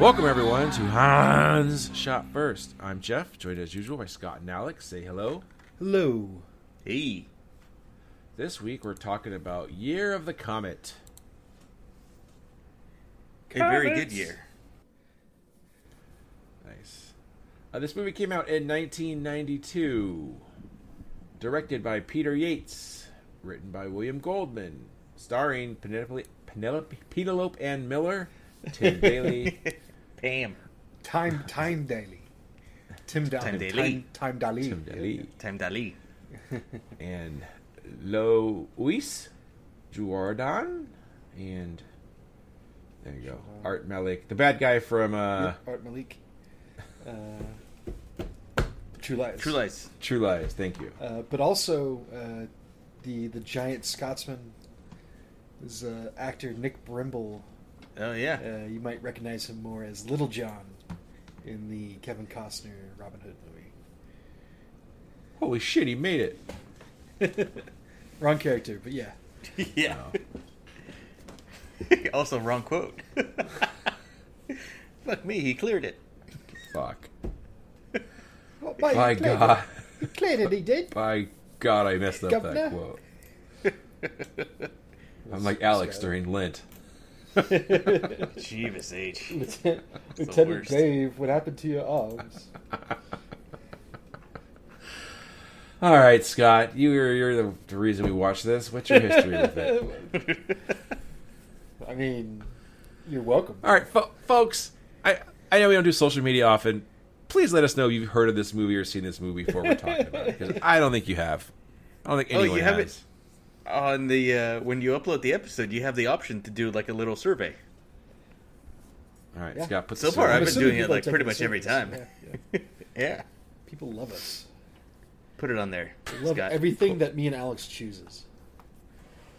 Welcome everyone to Hans Shot First. I'm Jeff, joined as usual by Scott and Alex. Say hello. Hello. Hey. This week we're talking about Year of the Comet. A very good year. Nice. Uh, this movie came out in 1992. Directed by Peter Yates. Written by William Goldman. Starring Penelope, Penelope, Penelope Ann Miller, Tim Daly, Pam. Time Time Daily. Tim Daly. Time Daly. Time, time Daly. Tim Daly, Time Dali. and Louis Jourdan. And there you go. Art Malik. The bad guy from uh, Yep, Art Malik. Uh, True Lies. True Lies. True Lies. Thank you. Uh, but also uh, the the giant Scotsman is uh, actor Nick Brimble. Oh yeah. Uh, you might recognize him more as Little John in the Kevin Costner Robin Hood movie. Holy shit, he made it. Wrong character, but yeah. yeah. also wrong quote. Fuck me, he cleared it. Fuck. Oh, By he God. it. He cleared it, he did. By God, I messed up that quote. I'm like Alex during Lent. Jeebus H. Lieutenant, the Lieutenant. Dave, what happened to your arms? All right, Scott, you are you're the, the reason we watched this. What's your history with it? I mean, you're welcome. All right, fo- folks. I I know we don't do social media often. Please let us know you've heard of this movie or seen this movie before we're talking about it. Because I don't think you have. I don't think oh, anyone Oh, anyone you have has. it? On the uh, when you upload the episode, you have the option to do like a little survey. All right, Yeah. Scott. Put So far, survey- I've been doing it, like, pretty much every time. Yeah, yeah. Yeah. People love us. Put it on there. They love Scott. everything that me and Alex chooses.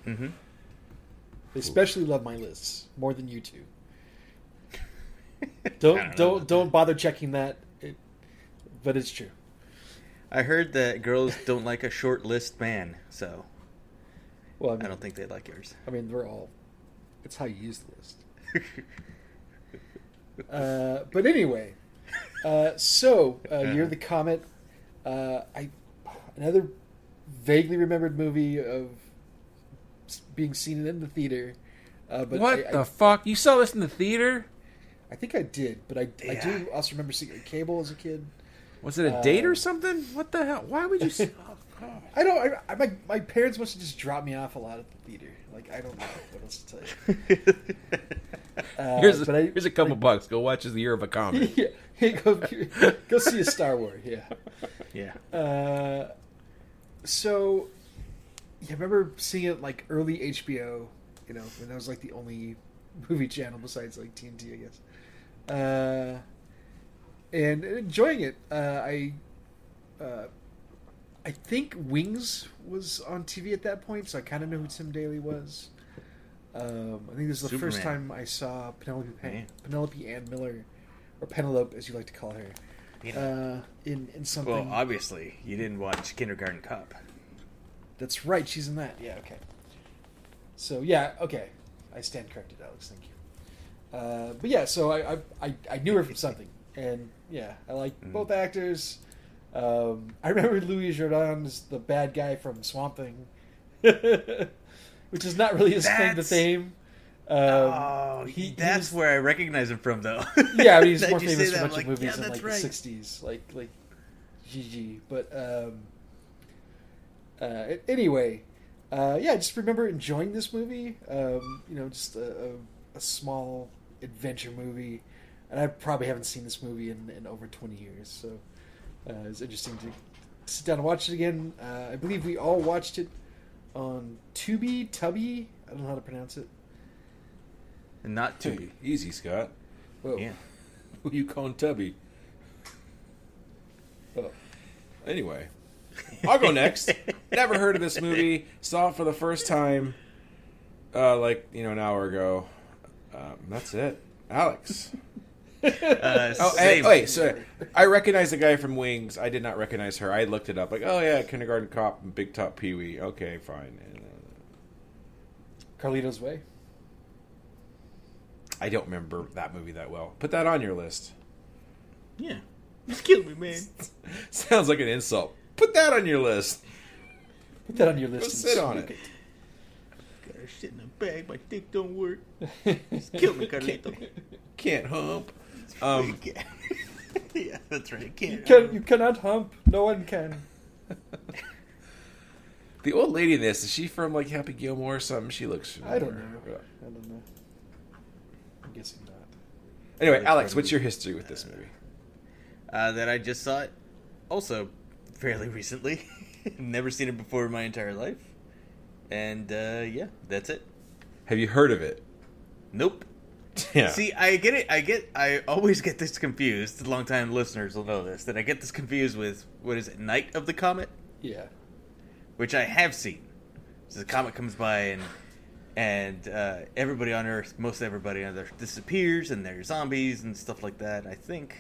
Mm-hmm. They especially love my lists more than you two. Don't don't don't don't bother checking that. It, but it's true. I heard that girls don't like a short list man, so Well, I, mean, I don't think they like yours. I mean, they're all. It's how you use the list. Uh, but anyway, uh, so uh, you're the comet. Uh, I another vaguely remembered movie of being seen in the theater. Uh, but what I, the I, fuck? You saw this in the theater? I think I did, but I, I do also remember seeing cable as a kid. Was it a date Uh, or something? What the hell? Why would you? s- God. I don't. I, I, my my parents must have just dropped me off a lot at the theater. Like I don't know what else to tell you. Uh, Here's a, here's a couple bucks. Go watch the Year of a Comet. yeah, hey, go go see a Star Wars. Yeah. yeah. Uh, so, yeah, I remember seeing it like early HBO. You know, when that was like the only movie channel besides like TNT, I guess. Uh, and enjoying it. Uh, I, uh, I think Wings was on TV at that point, so I kind of know who Tim Daly was. Um, I think this is the first time I saw Penelope Pan- Penelope Ann Miller, or Penelope as you like to call her, uh, in in something. well, obviously, you didn't watch Kindergarten Cop. That's right. She's in that. Yeah. Okay. So yeah. Okay. I stand corrected, Alex. Thank you. Uh, but yeah, so I, I I I knew her from something, and yeah, I like Mm. both actors. Um, I remember Louis Jourdan as the bad guy from Swamp Thing, which is not really his claim to fame. Um, oh, he- he that's was- where I recognize him from, though. yeah, he's more famous for a bunch like, of movies yeah, in like right. the '60s, like like Gigi. But um, uh, anyway, uh, yeah, I just remember enjoying this movie. Um, you know, just a, a, a small adventure movie, and I probably haven't seen this movie in, in over 20 years. So uh, it's interesting to sit down and watch it again. Uh, I believe we all watched it on Tubi, Tubby. I don't know how to pronounce it. And Not to be. Easy, Scott. Whoa. Yeah. Who you calling Tubby? Oh. Anyway, I'll go next. Never heard of this movie. Saw it for the first time, uh, like you know, an hour ago. Um, that's it. Alex. Uh, Oh, same. and, wait. So I recognize the guy from Wings. I did not recognize her. I looked it up. Like, oh yeah, Kindergarten Cop and Big Top Pee Wee. Okay, fine. And, uh, Carlito's Way. I don't remember that movie that well. Put that on your list. Yeah. Just kill me, man. Sounds like an insult. Put that on your list. Put that on your list. Go and sit on smoke it. Got a shit in a bag. My dick don't work. Just kill me, Carlito. Can't hump. Um, yeah, that's right. You, Can't. can, you cannot hump. No one can. the old lady in this is she from like Happy Gilmore or something? She looks. I don't familiar. know. I don't know. I'm guessing not. Anyway, Really Alex, what's your history with this movie? Uh, that I just saw it, also fairly recently. Never seen it before in my entire life. And uh, yeah, that's it. Have you heard of it? Nope. Yeah. See, I get it. I get. I always get this confused. The longtime listeners will know this. That I get this confused with what is it, Night of the Comet, Yeah. which I have seen. So the comet comes by and and uh, everybody on Earth, most everybody on Earth, disappears, and they're zombies and stuff like that. I think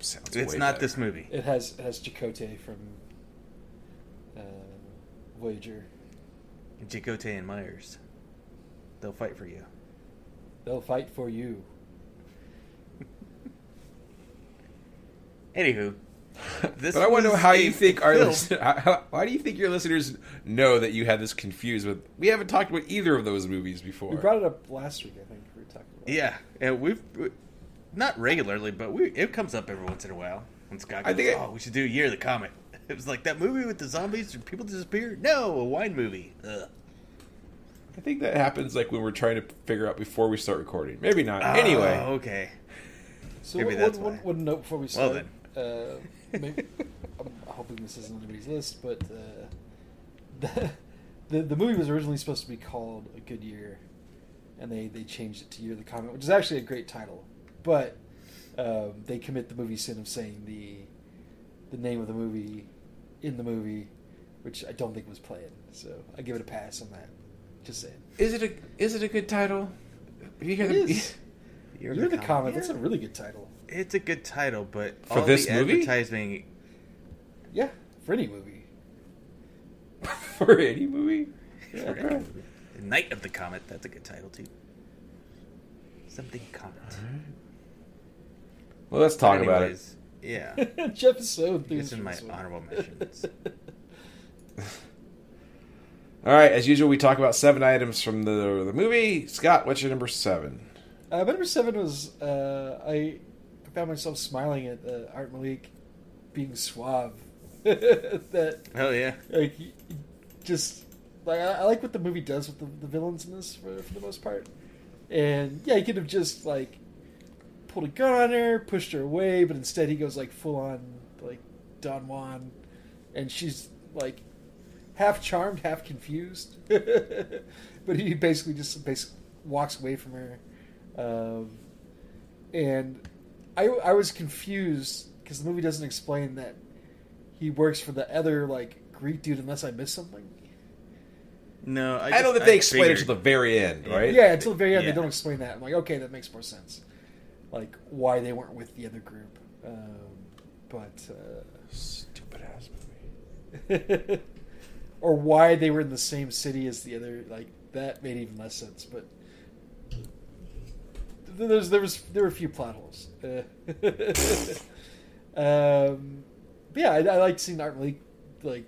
Sounds it's not better. this movie. It has it has Chakotay from uh, Voyager. Chakotay and Myers, they'll fight for you. They'll fight for you. Anywho, this but I want to know how you think our film- listen, how, how- why do you think your listeners know that you had this confused with? We haven't talked about either of those movies before. We brought it up last week. I think we were talking about. it. Yeah, and we've we- not regularly, but we it comes up every once in a while. When Scott I goes, think it- "Oh, we should do a Year of the Comet." It was like that movie with the zombies and people disappear. No, a wine movie. Ugh. I think that happens like when we're trying to figure out before we start recording. Maybe not. anyway, Oh, okay. So Maybe one, that's one, why. one note before we Well start. uh, maybe, I'm hoping this isn't on anybody's list, but uh, the, the the movie was originally supposed to be called A Good Year, and they they changed it to Year of the Comet, which is actually a great title, but um, they commit the movie sin of saying the the name of the movie in the movie, which I don't think was planned. So I give it a pass on that. Just saying. is it a is it a good title? Have you hear It the- is. Year of the Comet. That's a really good title. It's a good title, but For all this the movie? advertising. Yeah, for any movie. for any movie? Yeah. all right. Night of the Comet. That's a good title too. Something Comet. Well, let's talk But about it. anyways, Yeah, Jeff is so it's in my honorable mentions. All right, as usual, we talk about seven items from the the movie. Scott, what's your number seven? Uh, my number seven was uh, I found myself smiling at uh, Art Malik being suave. that Oh yeah. like he- he just like I, I like what the movie does with the, the villains in this for, for the most part. And yeah, he could have just like pulled a gun on her, pushed her away, but instead he goes like full on like Don Juan, and she's like half charmed, half confused. but he basically just basically walks away from her, um, and I I was confused because the movie doesn't explain that he works for the other like Greek dude unless I missed something. No, I, I, know that they I explain it to the very end, right? Yeah, until the very end Yeah. they don't explain that. I'm like, okay, that makes more sense. Like why they weren't with the other group, um, but uh, Stupid ass movie. or why they were in the same city as the other. Like that made even less sense. But th- there's there was there were a few plot holes. Uh, um, but yeah, I, I liked seeing Art Malik like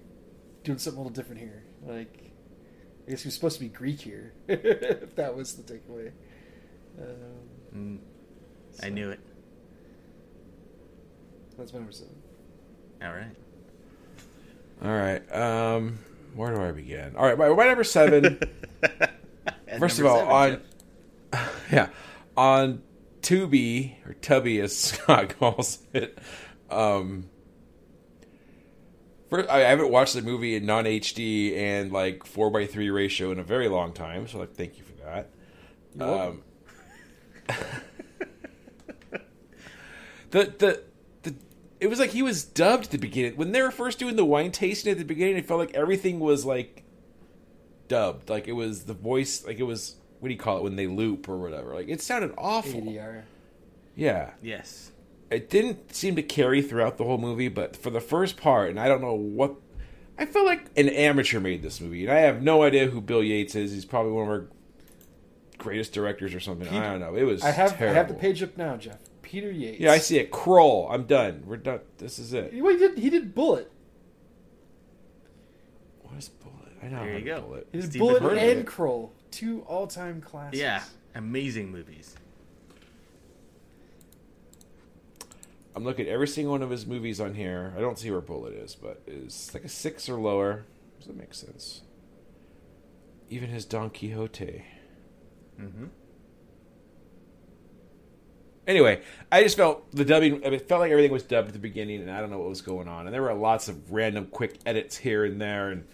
doing something a little different here. Like, I guess he was supposed to be Greek here, if that was the takeaway. Um, Mm, I knew it. that's my number seven. All right. All right. Um, where do I begin? All right, my, my number seven. First of all, seven, on yeah, on Tubi or Tubby as Scott calls it. Um, first, I haven't watched the movie in non HD and like four by three ratio in a very long time, so like, thank you for that. Um, the the it was like he was dubbed at the beginning when they were first doing the wine tasting at the beginning. It felt like everything was like dubbed, like it was the voice, like it was what do you call it when they loop or whatever. Like it sounded awful. ADR. Yeah, Yes. it didn't seem to carry throughout the whole movie, but for the first part, and I don't know what. I feel like an amateur made this movie, and I have no idea who Bill Yates is. He's probably one of our greatest directors or something. I don't know. It was I have I have the page up now, Jeff. Peter Yates. Yeah, I see it. Krull. I'm done. We're done. This is it. Well, he did. He did Bullitt. What is Bullitt? I know. There you go. Bullitt. He did Stephen Bullitt Heard of and it. Krull, two all-time classics. Yeah. Amazing movies. I'm looking at every single one of his movies on here. I don't see where Bullitt is, but is like a six or lower. Does that make sense? Even his Don Quixote. Mm-hmm. Anyway, I just felt the dubbing. It felt like everything was dubbed at the beginning, and I don't know what was going on. And there were lots of random, quick edits here and there. And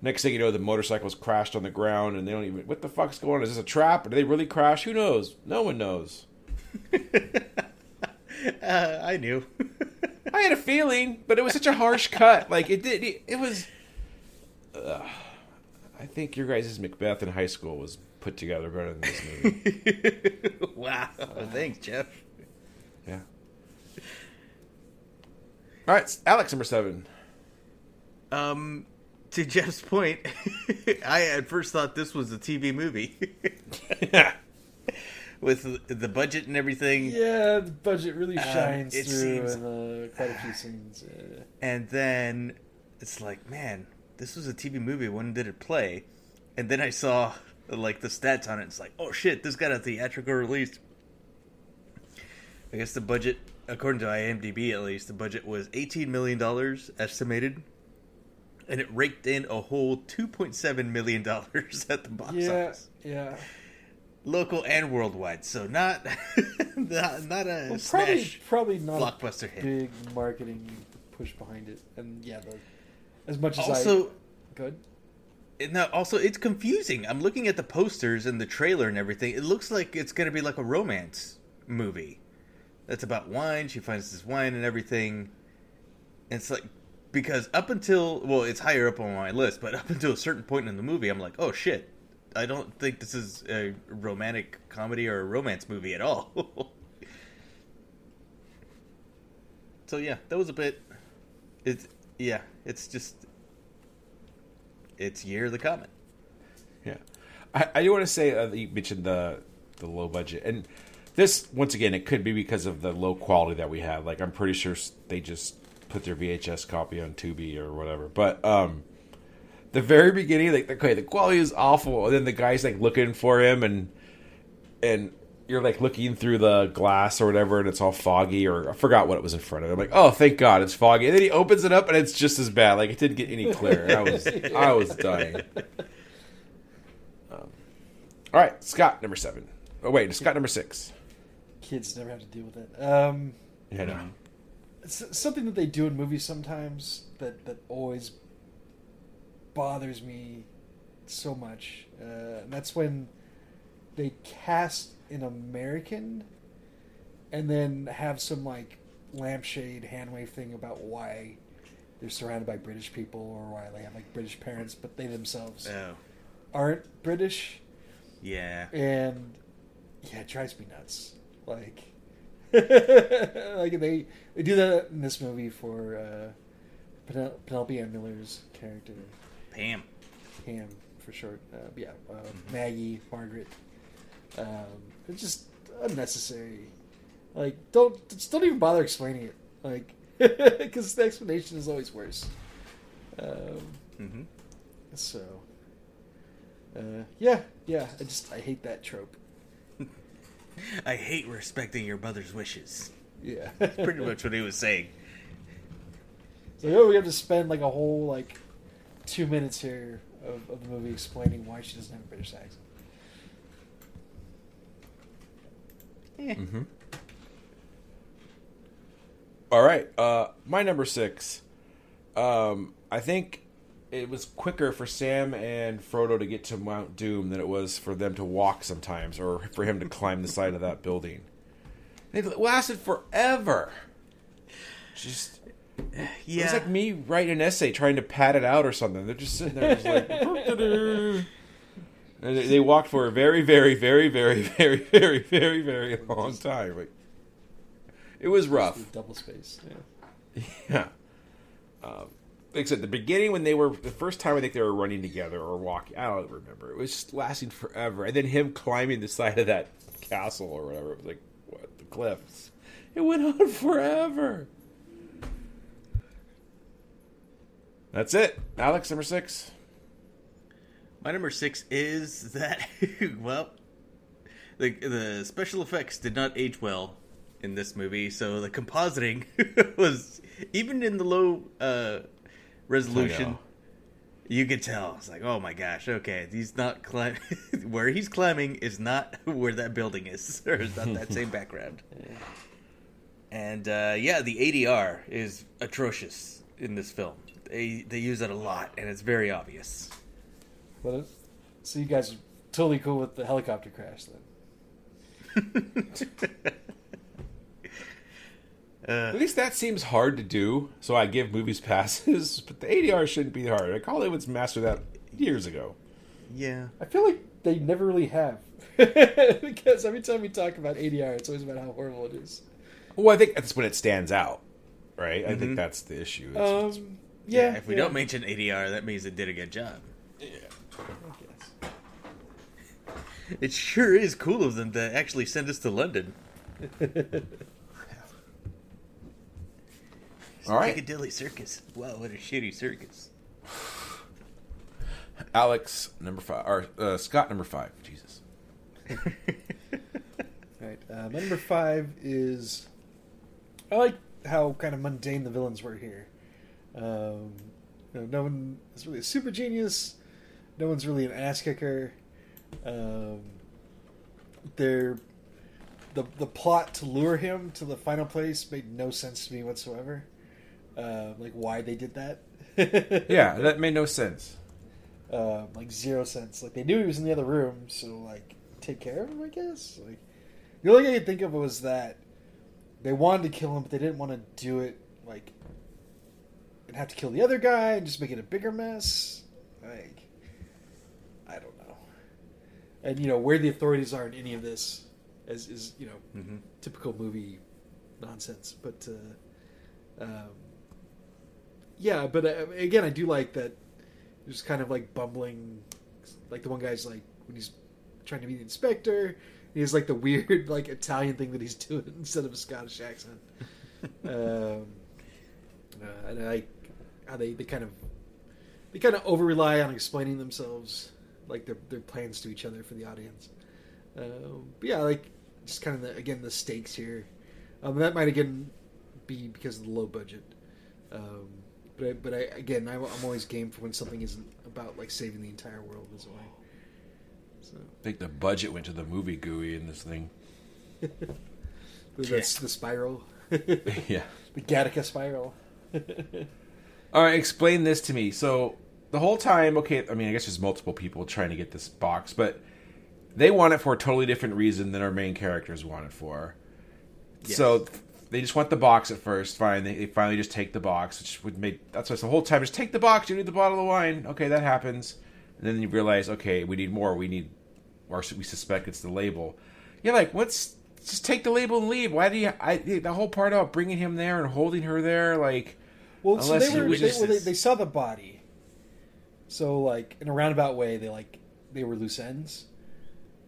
next thing you know, the motorcycles crashed on the ground, and they don't even. What the fuck's going on? Is this a trap? Or did they really crash? Who knows? No one knows. Uh, I knew. I had a feeling, but it was such a harsh cut. Like it did. It, it was. Ugh. I think your guys' Macbeth in high school was put together better than this movie. wow. Thanks, Jeff. yeah. All right, Alex, number seven. Um, to Jeff's point, I at first thought this was a TV movie with the budget and everything. Yeah, the budget really Uh, shines it through seems- in uh, quite a few scenes. Yeah. And then it's like, man, this was a TV movie. When did it play? And then I saw like the stats on it. It's like, oh shit, this got a theatrical release. I guess the budget, according to IMDb at least, the budget was eighteen million dollars estimated, and it raked in a whole two point seven million dollars at the box yeah, office, yeah. local and worldwide. So not not, not a Well, probably, smash probably not blockbuster hit. big marketing push behind it. And yeah, the, as much as I Also, good. It- No, uh, also it's confusing. I'm looking at the posters and the trailer and everything. It looks like it's going to be like a romance movie. That's about wine. She finds this wine and everything. And it's like because up until well, it's higher up on my list, but up until a certain point in the movie, I'm like, oh shit, I don't think this is a romantic comedy or a romance movie at all. so yeah, that was a bit. It's yeah, it's just it's Year of the Comet. Yeah, I, I do want to say uh, you mentioned the the low budget, and this once again it could be because of the low quality that we have. Like I'm pretty sure they just put their VHS copy on Tubi or whatever. But um, the very beginning, like okay, the quality is awful, and then the guy's like looking for him, and and you're like looking through the glass or whatever, and it's all foggy, or I forgot what it was in front of. I'm like, oh, thank God, it's foggy. And then he opens it up, and it's just as bad. Like it didn't get any clearer. I was I was dying. Um, all right, Scott number seven. Oh wait, Scott number six. Kids never have to deal with it. Um, Yeah, no. it's something that they do in movies sometimes that that always bothers me so much, uh, and that's when they cast an American and then have some like lampshade hand wave thing about why they're surrounded by British people or why they have like British parents, but they themselves Oh, aren't British, yeah. and yeah, it drives me nuts. Like, like they they do that in this movie for uh, Penel- Penelope Ann Miller's character, Pam. Pam for short. Uh, yeah, uh, Maggie, Margaret. Um, it's just unnecessary. Like, don't just don't even bother explaining it. Like, because the explanation is always worse. Um, Mhm. So, uh, yeah, yeah. I just I hate that trope. I hate respecting your mother's wishes. Yeah, that's Pretty much what he was saying. So oh, we have to spend like a whole like two minutes here of, of the movie explaining why she doesn't have a British accent. Mm-hmm. All right, uh, my number six. Um, I think it was quicker for Sam and Frodo to get to Mount Doom than it was for them to walk sometimes, or for him to climb the side of that building. It lasted forever. Just Yeah. it's like me writing an essay trying to pad it out or something. They're just sitting there, just like. And they- they walked for a very, very, very, very, very, very, very, very long time. Like, it was rough. Double space. Yeah. Yeah. Um, like I said, the beginning when they were the first time I think they were running together or walking, I don't remember. It was lasting forever, and then him climbing the side of that castle or whatever. It was like what the cliffs. It went on forever. That's it, Alex. Number six. My number six is that well, the the special effects did not age well in this movie, so the compositing was even in the low uh, resolution. You could tell. It's like, oh my gosh, okay, he's not climb where he's climbing is not where that building is, or is not that same background. And uh, yeah, the ADR is atrocious in this film. They they use it a lot, and it's very obvious. But it, so you guys are totally cool with the helicopter crash then? At least that seems hard to do, so I give movies passes. But the ADR shouldn't be hard. Like Hollywood's mastered that years ago. Yeah. I feel like they never really have. because every time we talk about ADR, it's always about how horrible it is. Well, I think that's when it stands out, right? I think that's the issue. It's- Um, Yeah, yeah, if we don't mention ADR, that means it did a good job. I guess. It sure is cool of them to actually send us to London. All right, Piccadilly Circus. Wow, what a shitty circus. Alex number five, or uh, Scott number five. Jesus. Right. Uh, my number five is I like how kind of mundane the villains were here. Um, you know, no one is really a super genius. No one's really an ass kicker. Um, they're the the plot to lure him to the final place made no sense to me whatsoever. Uh, like why they did that. Yeah, that made no sense. uh, like zero sense. Like they knew he was in the other room, so like take care of him, I guess. Like the only thing I could think of was that they wanted to kill him, but they didn't want to do it like and have to kill the other guy and just make it a bigger mess. Like I don't know. And you know where the authorities are in any of this is is you know Mm-hmm. typical movie nonsense. But uh, um, yeah, but uh, again, I do like that. There's kind of like bumbling, like the one guy's like when he's trying to be the inspector. He has like the weird like Italian thing that he's doing instead of a Scottish accent. um, uh, and I like how they, they kind of they kind of over rely on explaining themselves, like their their plans to each other for the audience. Um, but yeah, like just kind of the, again the stakes here. Um, that might again be because of the low budget. Um, but I, but I, again, I, I'm always game for when something isn't about like saving the entire world as well. So I think the budget went to the movie GUI in this thing. that's the spiral, yeah. the Gattaca spiral. All right, explain this to me. So the whole time, okay, I mean, I guess there's multiple people trying to get this box, but they want it for a totally different reason than our main characters want it for. So they just want the box at first. Fine, they, they finally just take the box, which would make that's why the whole time just take the box. You need the bottle of wine. Okay, that happens, and then you realize, okay, we need more. We need, or we suspect it's the label. You're like, what's? Just take the label and leave. Why do you? I the whole part about bringing him there and holding her there, like. Well, so Unless they were they, well, they, they saw the body. So like in a roundabout way, they like they were loose ends,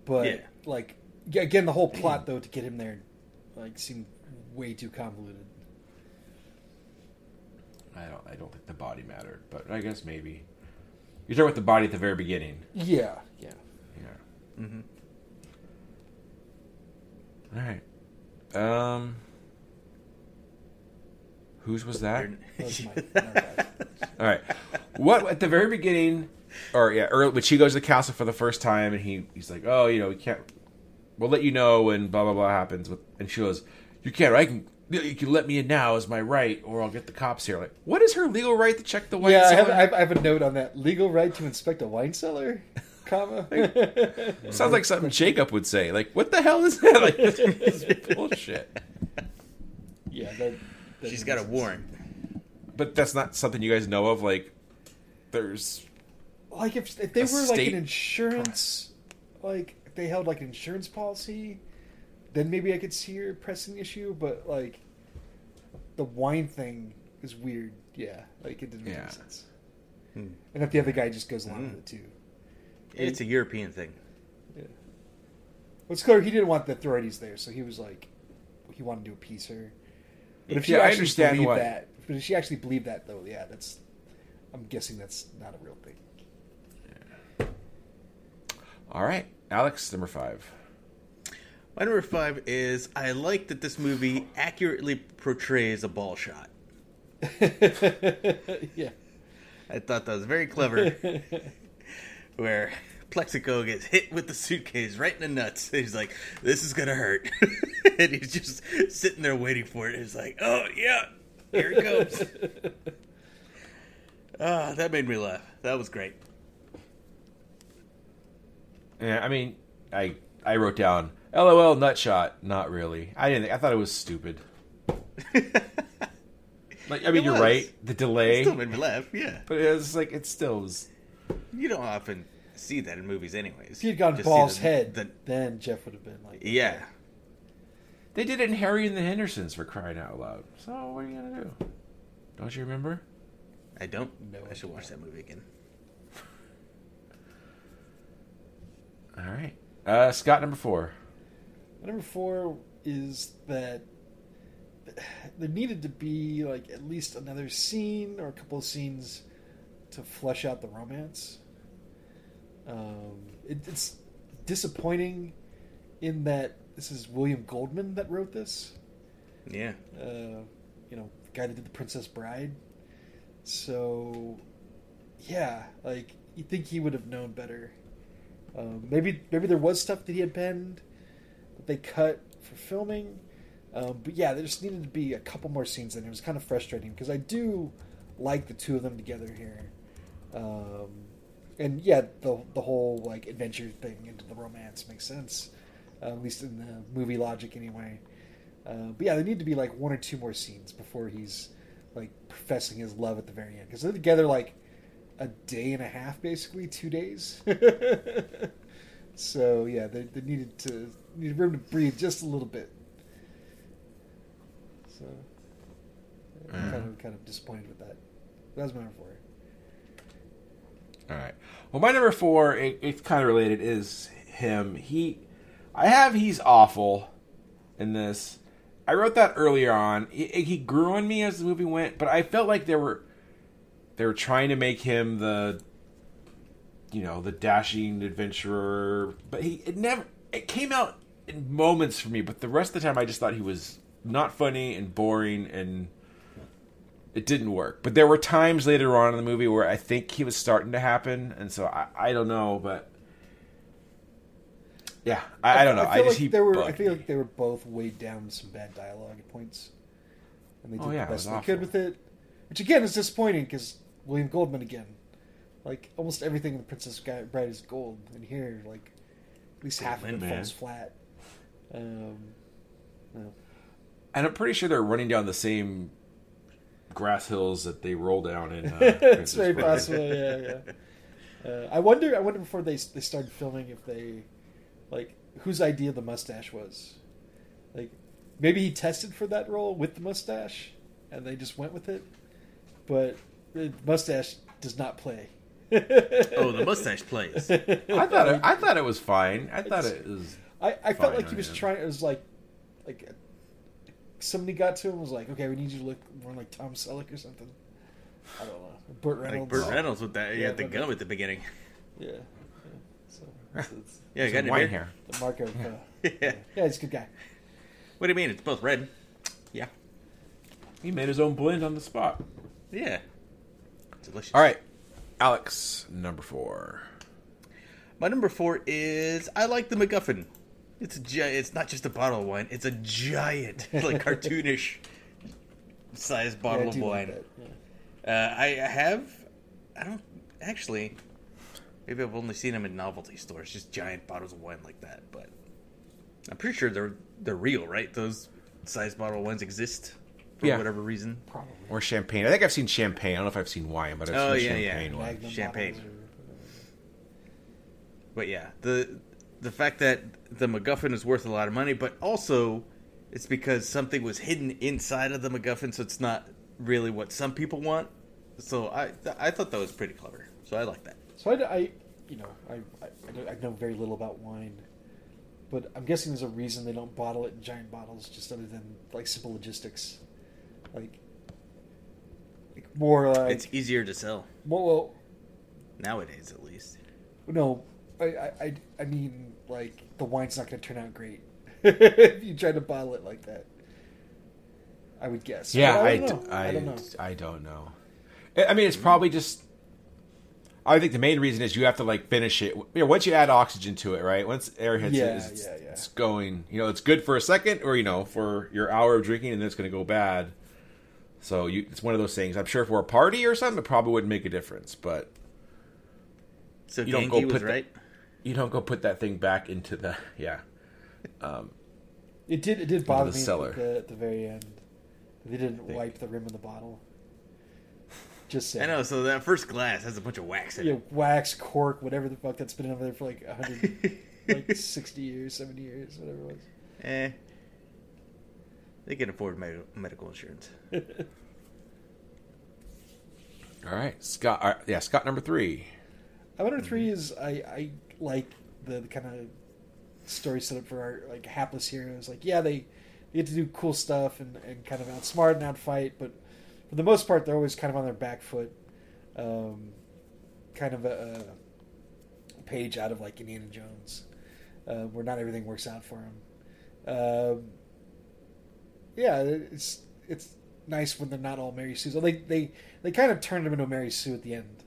but Yeah. like again, the whole plot though to get him there, like seemed way too convoluted. I don't. I don't think the body mattered, but I guess maybe. You're talking about the body at the very beginning. Yeah, yeah. Yeah. Mm-hmm. All right. Um. Whose was that? That was my, my bad. All right. What at the very beginning, or yeah, early, when she goes to the castle for the first time, and he he's like, oh, you know, we can't. We'll let you know when blah blah blah happens. With and she goes, you can't. I can. You can let me in now as my right, or I'll get the cops here. Like, what is her legal right to check the white yeah, I have, cellar? I have, I have a note on that. Legal right to inspect a wine cellar, comma. Sounds like something Jacob would say. Like, what the hell is that? Like, this is bullshit. yeah, that, that She's got a warrant. But that's not something you guys know of. Like, there's Like if if they A were like state an insurance, like if they held like an insurance policy, then maybe I could see her pressing issue. But like the wine thing is weird. Yeah, like it didn't make Yeah. any sense. And if the other guy just goes along Hmm. with it too. It's a European thing. Yeah. What's clear, he didn't want the authorities there, so he was like, he wanted to appease her. But if she Yeah, I actually understand believed why. that, but if she actually believed that, though, yeah, that's. I'm guessing that's not a real thing. all right. Alex, number five. My number five is I like that this movie accurately portrays a ball shot. yeah. I thought that was very clever. where Plexico gets hit with the suitcase right in the nuts. He's like, "This is gonna hurt," and he's just sitting there waiting for it. He's like, "Oh yeah, here it goes." Ah, that made me laugh. That was great. Yeah, I mean, I I wrote down LOL nutshot. Not really. I didn't. I thought it was stupid. Like, I mean, It you're was. right. The delay, Still made me laugh. Yeah, but it was like it still was. you don't often see that in movies, anyways. If he had gone Just see balls the- head, the- then Jeff would have been like, yeah, They did it in Harry and the Hendersons for crying out loud. So what are you gonna do? Don't you remember? I don't. No I should watch that movie again. All right, uh, Scott, number four. Number four is that there needed to be like at least another scene or a couple of scenes to flesh out the romance. Um, it, it's disappointing in that this is William Goldman that wrote this. Yeah, Uh, you know, the guy that did the Princess Bride. So, yeah, like you think he would have known better. Um, maybe maybe there was stuff that he had penned that they cut for filming. Um, but yeah, there just needed to be a couple more scenes, and it was kind of frustrating because I do like the two of them together here. Um, and yeah, the the whole like adventure thing into the romance makes sense, uh, at least in the movie logic anyway. Uh, but yeah, there need to be like one or two more scenes before he's like professing his love at the very end because they're together like a day and a half, basically two days. so yeah, they, they needed to needed room to breathe just a little bit. So I'm kind of kind of disappointed with that. That was my number four. All right. Well, my number four, it, it's kind of related, is him. He, I have he's awful in this. I wrote that earlier on. He, he grew on me as the movie went, but I felt like they were, they were trying to make him the, you know, the dashing adventurer. But he, it never, it came out in moments for me. But the rest of the time, I just thought he was not funny and boring and it didn't work. But there were times later on in the movie where I think he was starting to happen, and so I, I don't know, but yeah, I, I don't know. I, feel just like he they were. I feel like they were both weighed down with some bad dialogue at points, and they did Oh, yeah, the best they awful. could with it. Which again is disappointing because William Goldman again, like almost everything in the Princess Bride is gold, and here like at least half of it man. falls flat. Um, no. and I'm pretty sure they're running down the same grass hills that they roll down in. Uh, it's very Bride. possible. Yeah, yeah. Uh, I wonder. I wonder before they they started filming if they like whose idea the mustache was. Like maybe he tested for that role with the mustache, and they just went with it. But the mustache does not play. Oh, the mustache plays. I thought it, I thought it was fine. I thought It's- it was. I, I felt like he was am. trying. It was like like somebody got to him and was like, "Okay, we need you to look more like Tom Selleck or something." I don't know. Burt Like Reynolds. Burt Reynolds with that, Yeah, yeah, the but- gum at the beginning. Yeah. yeah. So it's, it's Yeah, you got Some any wine hair. the mark of. Uh, yeah. yeah, he's a good guy. What do you mean? It's both red. Yeah. He made his own blend on the spot. Yeah. Delicious. All right, Alex, number four. My number four is I like the MacGuffin. It's a gi- It's not just a bottle of wine. It's a giant, like cartoonish sized bottle I of do like wine. that, yeah. Uh, I have. I don't actually. Maybe I've only seen them in novelty stores, just giant bottles of wine like that. But I'm pretty sure they're they're real, right? Those size bottle of wines exist for Yeah. whatever reason. Probably. Or champagne. I think I've seen champagne. I don't know if I've seen wine, but I've Oh, seen yeah, yeah. champagne one. Magnum Champagne. But yeah, the the fact that the MacGuffin is worth a lot of money, but also it's because something was hidden inside of the MacGuffin, so it's not really what some people want. So I I thought that was pretty clever. So I like that. So I, I you know, I, I, I know- very little about wine, but I'm guessing there's a reason they don't bottle it in giant bottles, just other than like simple logistics, like, like more like It's easier to sell. Well, nowadays, at least. no, I, I, I, I mean like the wine's not going to turn out great if you try to bottle it like that. I would guess. Yeah, But I, don't d- know. I, I don't know. I don't know. I I mean, it's probably just. I think the main reason is you have to like finish it. You know, once you add oxygen to it, right? Once air hits Yeah, it, it's, yeah, yeah. it's going. You know, it's good for a second, or you know, for your hour of drinking, and then it's going to go bad. So you, it's one of those things. I'm sure for a party or something, it probably wouldn't make a difference. But So You don't go was put the- right. You don't go put that thing back into the yeah. Um, It did. It did bother the me cellar. at the, at the very end. They didn't They- wipe the rim of the bottle. Just saying. I know. So that first glass has a bunch of wax in it. Yeah, it. wax, cork, whatever the fuck that's been over there for like a hundred, like sixty years, seventy years, whatever it was. Eh. They can afford med- medical insurance. All right, Scott. uh, yeah, Scott number three. I wonder three is I I like the, the kind of story set up for our like hapless heroes. Like yeah, they, they get to do cool stuff and, and kind of outsmart and outfight, but for the most part they're always kind of on their back foot. Um, kind of a, a page out of like Indiana Jones, uh, where not everything works out for them. Um, yeah, it's it's nice when they're not all Mary Sue's. They they they kind of turned him into Mary Sue at the end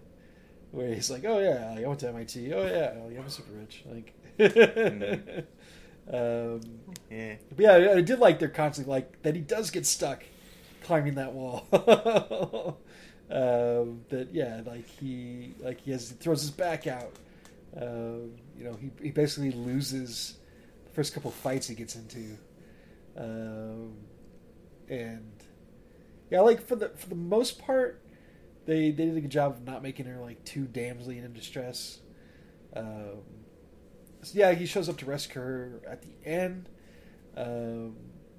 where he's like, "Oh yeah, like, I went to MIT. Oh yeah, like, I'm super rich." Like, um, Yeah. but yeah, I did like their constantly like that he does get stuck climbing that wall. um, that yeah, like he like he has he throws his back out. Um, you know, he he basically loses the first couple fights he gets into, um, and yeah, like for the for the most part, they they did a good job of not making her like too damsely and in distress. Um, so yeah, he shows up to rescue her at the end, um,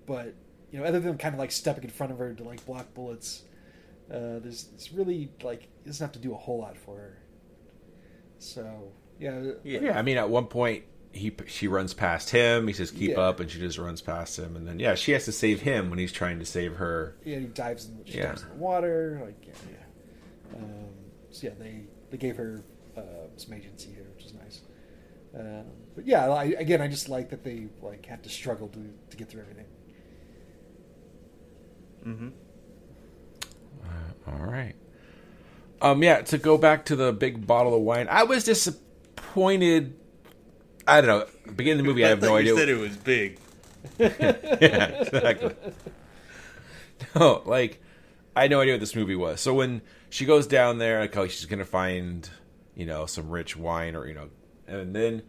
but you know, other than kind of like stepping in front of her to like block bullets, uh, there's it's really like he doesn't have to do a whole lot for her. So yeah, Yeah. Yeah, I mean, at one point he she runs past him. He says, "Keep Yeah. up," and she just runs past him. And then yeah, she has to save him when he's trying to save her. yeah, he dives in, she Yeah. dives in the water, like yeah, yeah. Um, so yeah, they they gave her uh, some agency here, which is nice. Um, but yeah, I, again, I just like that they like had to struggle to to get through everything. Mm-hmm. All right. Um. Yeah. To go back to the big bottle of wine, I was disappointed. I don't know. Beginning of the movie, I have no idea. You said it was big. yeah, exactly. No, like I had no idea what this movie was. So when she goes down there, like oh, she's gonna find you know some rich wine or you know, and then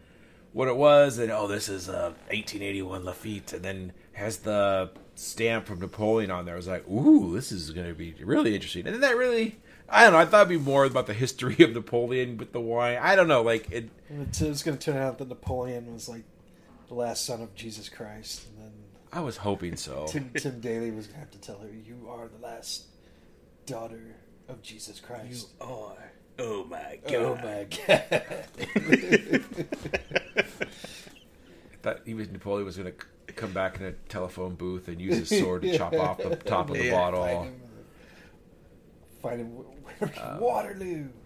what it was, and oh, this is uh, 1881 Lafite, and then has the stamp from Napoleon on there. I was like, ooh, this is gonna be really interesting. And then that really. I don't know. I thought it'd be more about the history of Napoleon with the wine. I don't know. Like it, It's, it's going to turn out that Napoleon was like the last son of Jesus Christ, and then I was hoping so. Tim, Tim Daly was going to have to tell her, "You are the last daughter of Jesus Christ." You are. Oh my god. oh my god! I thought he was Napoleon was going to come back in a telephone booth and use his sword to chop off the top of the Yeah. bottle. Fighting Uh, Waterloo.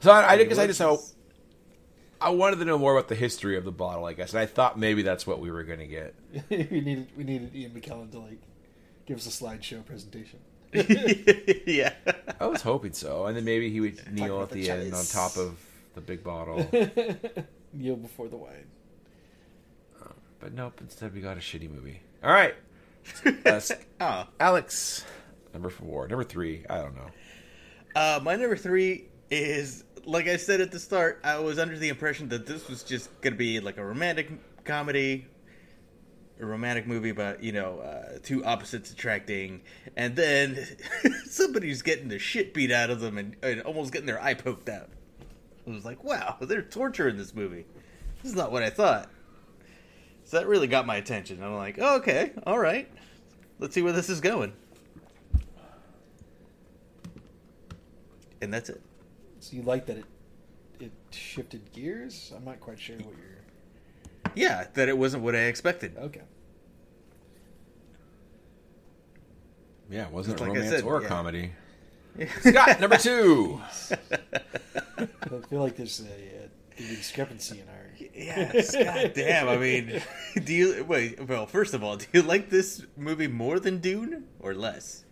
So I, I guess I just hope I wanted to know more about the history of the bottle, I guess, and I thought maybe that's what we were going to get. we needed we needed Ian McKellen to like give us a slideshow presentation. yeah. I was hoping so, and then maybe he would kneel at the the end on top of the big bottle. Kneel before the wine. But nope, instead we got a shitty movie. All right, uh, Oh. Alex, number four, number three. I don't know. Uh, my number three is like I said at the start. I was under the impression that this was just gonna be like a romantic comedy, a romantic movie about you know uh, two opposites attracting, and then somebody's getting the shit beat out of them and, and almost getting their eye poked out. I was like, wow, they're torture in this movie. This is not what I thought. So that really got my attention. I'm like, oh, okay, all right, let's see where this is going. And that's it. So you like that it it shifted gears? I'm not quite sure what you're. Yeah, that it wasn't what I expected. Okay. Yeah, it wasn't Just a like I romance said, or a yeah. comedy. Scott, number two. I feel like there's a, uh, a discrepancy in our. Yes, god damn. I mean, do you wait? Well, first of all, do you like this movie more than Dune or less?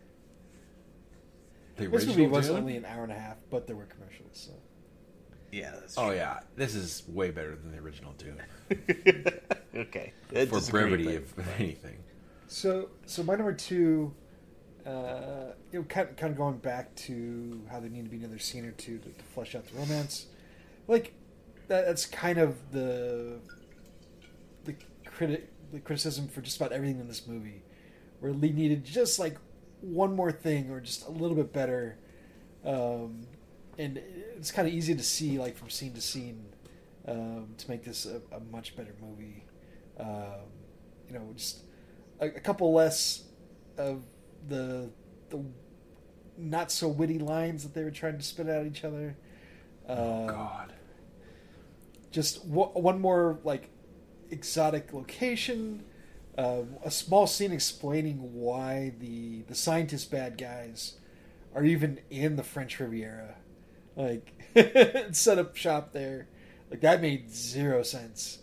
The This movie was Dune? only an hour and a half, but there were commercials. So Yeah, that's Oh true. yeah, this is way better than the original Dune okay. I for brevity but- of anything. So, so my number two, uh, you know, kind of, kind of going back to how there need to be another scene or two to, to flesh out the romance. Like that, that's kind of the the critic the criticism for just about everything in this movie, where Lee needed just like one more thing or just a little bit better, um, and it's kind of easy to see like from scene to scene um, to make this a, a much better movie. Um, you know, just a, a couple less of the the not so witty lines that they were trying to spit at each other. Um, God, just w- one more like exotic location, uh, a small scene explaining why the the scientist bad guys are even in the French Riviera, like set up shop there. Like that made zero sense.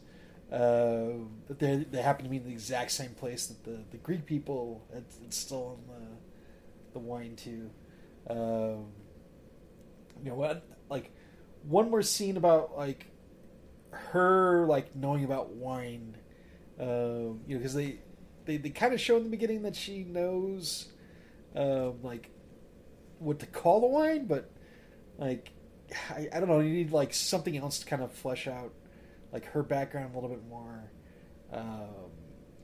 Uh, that they they happen to be in the exact same place that the, the Greek people had, had stolen the the wine to. Um, you know what? Like one more scene about like her like knowing about wine. Um, you know, because they they, they kind of show in the beginning that she knows um, like what to call the wine, but like I, I don't know. You need like something else to kind of flesh out like her background a little bit more. Um,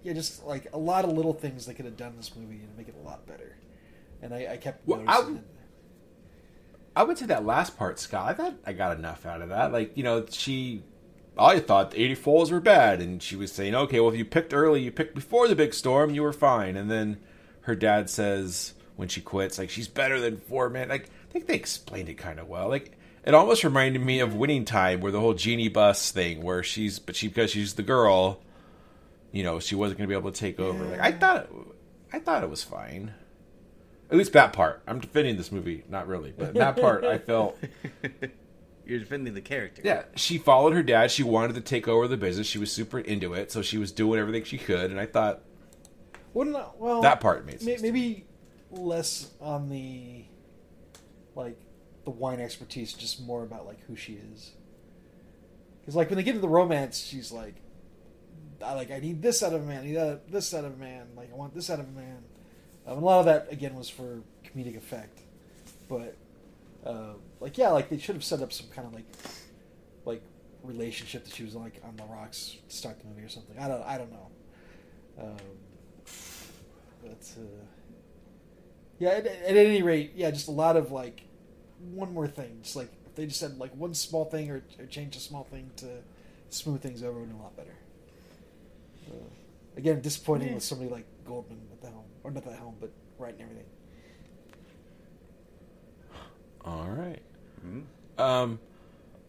yeah, just like a lot of little things they could have done in this movie and make it a lot better. And I, I kept Well, noticing I- it. I would say that last part, Scott. I thought I got enough out of that. Like you know, she. I thought the 84s were bad, and she was saying, "Okay, well, if you picked early, you picked before the big storm, you were fine." And then her dad says when she quits, like she's better than four men. Like I think they explained it kind of well. Like it almost reminded me of Winning Time, where the whole Jeanie Buss thing, where she's but she because she's the girl, you know, she wasn't going to be able to take over. Like I thought, I thought it was fine. At least that part. I'm defending this movie, not really, but that part I felt. You're defending the character. Yeah, she followed her dad. She wanted to take over the business. She was super into it, so she was doing everything she could. And I thought Well, no, well, that part made may- sense. maybe less on the like the wine expertise, just more about like who she is. Because like when they get to the romance, she's like, I like I need this out of a man, I need this out of a man, like I want this out of a man. Um, and a lot of that again was for comedic effect, but uh, like yeah, like they should have set up some kind of like like relationship that she was like on the rocks to start the movie or something. I don't I don't know. Um, but uh, yeah, at, at any rate, yeah, just a lot of like one more thing. Just like if they just said like one small thing or, or change a small thing to smooth things over, it would be a lot better. Uh, again, disappointing with somebody like Goldman at the helm, or not the helm, but writing everything. All right. Mhm. Um,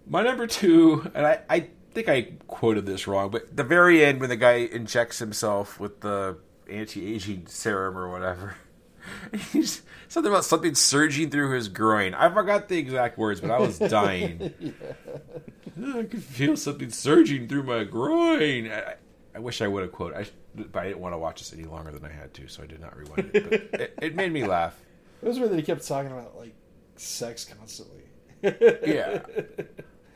my number two, and I, I think I quoted this wrong, but the very end when the guy injects himself with the anti-aging serum or whatever, He's something about something surging through his groin. I forgot the exact words, but I was dying. I could feel something surging through my groin. I, I wish I would have quoted, I, but I didn't want to watch this any longer than I had to, so I did not rewind it. But it, it made me laugh. It was weird that he kept talking about like sex constantly. Yeah.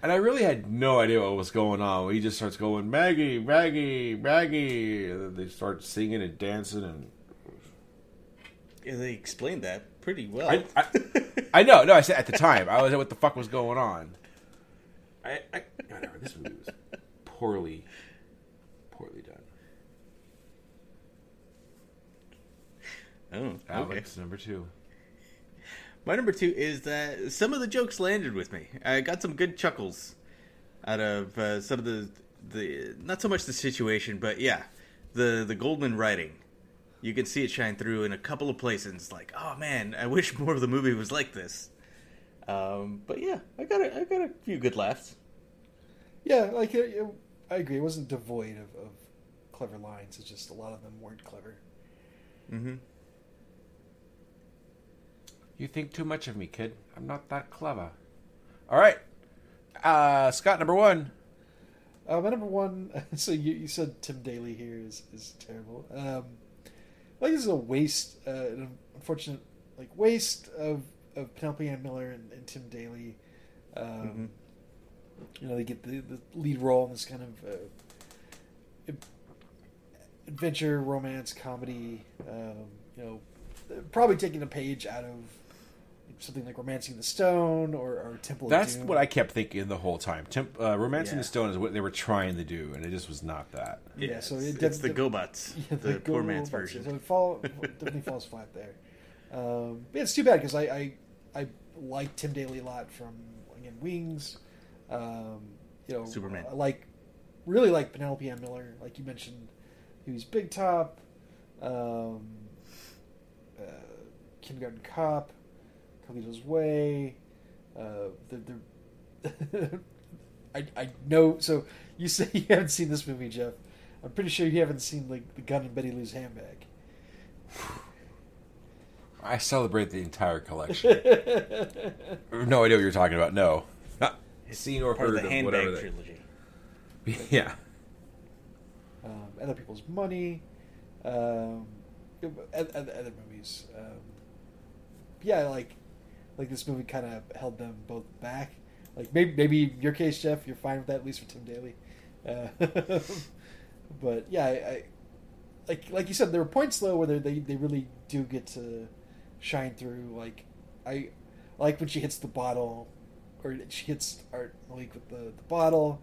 And I really had no idea what was going on. He just starts going, Maggie, Maggie, Maggie. And then they start singing and dancing. And Yeah, they explained that pretty well. I, I, I know, no, I said at the time, I was like, what the fuck was going on? I, I, whatever, this movie was poorly, poorly done. oh, okay. Alex, number two. My number two is that some of the jokes landed with me. I got some good chuckles out of uh, some of the the not so much the situation, but yeah, the the Goldman writing. You can see it shine through in a couple of places. It's like, oh man, I wish more of the movie was like this. Um, but yeah, I got a, I got a few good laughs. Yeah, like it, it- I agree. It wasn't devoid of, of clever lines. It's just a lot of them weren't clever. Mm-hmm. You think too much of me, kid. I'm not that clever. All right. Uh, Scott, number one. Uh, my number one. So you, you said Tim Daly here is is terrible. Um, like this is a waste, uh, an unfortunate like waste of of Penelope Ann Miller and, and Tim Daly. Um, You know, they get the, the lead role in this kind of uh, adventure, romance, comedy. Um, you know, probably taking a page out of something like Romancing the Stone or, or Temple That's of Doom. what I kept thinking the whole time. Temp, uh, Romancing Yeah. the Stone is what they were trying to do, and it just was not that. Yeah, so it's, it it's the def- GoBots, Yeah, the, poor Google man's version. So it fall, definitely falls flat there. Um, it's too bad because I, I I like Tim Daly a lot from again Wings. Um, you know, Superman. I like really like Penelope Ann Miller. Like you mentioned, he was Big Top, um, uh, Kindergarten Cop, Carlito's Way. Uh, they're, they're I, I know. So you say you haven't seen this movie, Jeff. I'm pretty sure you haven't seen like the Gun and Betty Lou's handbag. I celebrate the entire collection. no idea what you're talking about. No. Not seen or Part of the of whatever. handbag They, trilogy. yeah. um, other people's money, um, other, other movies. Um, yeah, like like this movie kind of held them both back. Like maybe maybe your case, Jeff, you're fine with that at least for Tim Daly. Uh, but yeah, I, I like like you said, there were points though where they they really do get to shine through. Like I like when she hits the bottle, or she hits Art Malik with the, the bottle,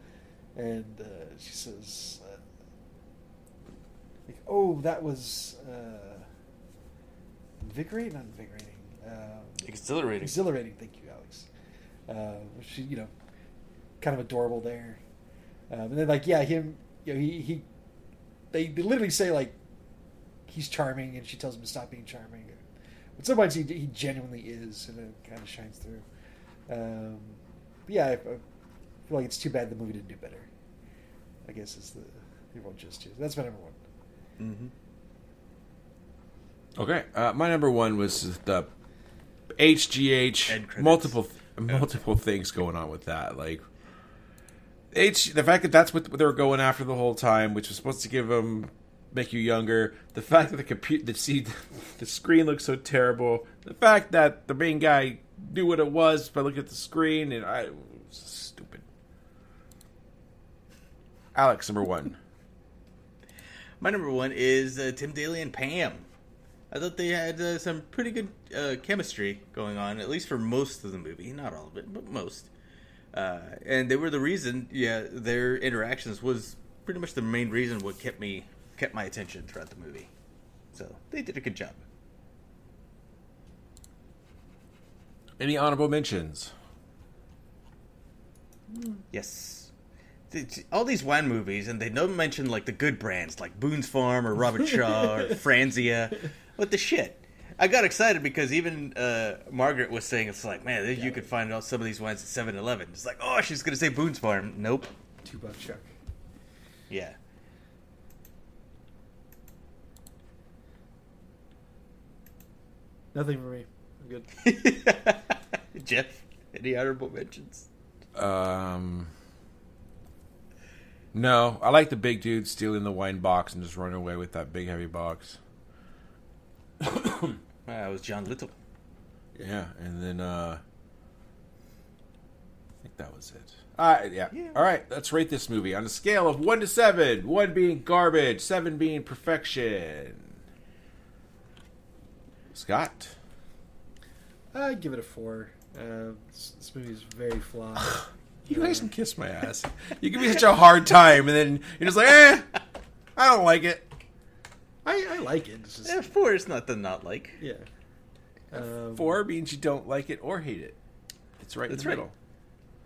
and uh, she says, uh, like, "Oh, that was uh, invigorating, not invigorating, um, Exhilarating. exhilarating." Thank you, Alex. Uh, she, you know, kind of adorable there, um, and then like, yeah, him, you know, he he, they, they literally say like, he's charming, and she tells him to stop being charming. But sometimes he he genuinely is, and it kind of shines through. Um, but yeah, I, I feel like it's too bad the movie didn't do better. I guess is the the real gist here. That's my number one. Mm-hmm. Okay. Uh, my number one was the HGH. Multiple multiple things going on with that. Like H, the fact that that's what they were going after the whole time, which was supposed to give them make you younger. The fact that the computer, the see, the screen looks so terrible. The fact that the main guy knew what it was by looking at the screen, and I it was stupid. Alex, number one. My number one is uh, Tim Daly and Pam. I thought they had uh, some pretty good uh, chemistry going on, at least for most of the movie. Not all of it, but most. Uh, and they were the reason. Yeah, their interactions was pretty much the main reason what kept me kept my attention throughout the movie. So they did a good job. Any honorable mentions? Yes. All these wine movies, and they don't mention like the good brands like Boone's Farm or Robert Shaw or Franzia. What the shit? I got excited because even uh, Margaret was saying it's like, man, you could find out some of these wines at 7 Eleven. It's like, oh, she's going to say Boone's Farm. Nope. Two buck chuck. Yeah. Nothing for me. I'm good. Jeff, any honorable mentions? Um, no, I like the big dude stealing the wine box and just running away with that big heavy box. Uh, it was John Little. Yeah, and then uh I think that was it. All right, yeah. Yeah. All right, let's rate this movie on a scale of one to seven. One being garbage, seven being perfection. Scott, I give it a four. Uh, this, this movie is very flawed. you guys can kiss my ass. You give me such a hard time, and then you're just like, eh, I don't like it. I, I like it. It's just, Eh, four is not the not like. yeah. Um, Four means you don't like it or hate it. It's right That's in the right.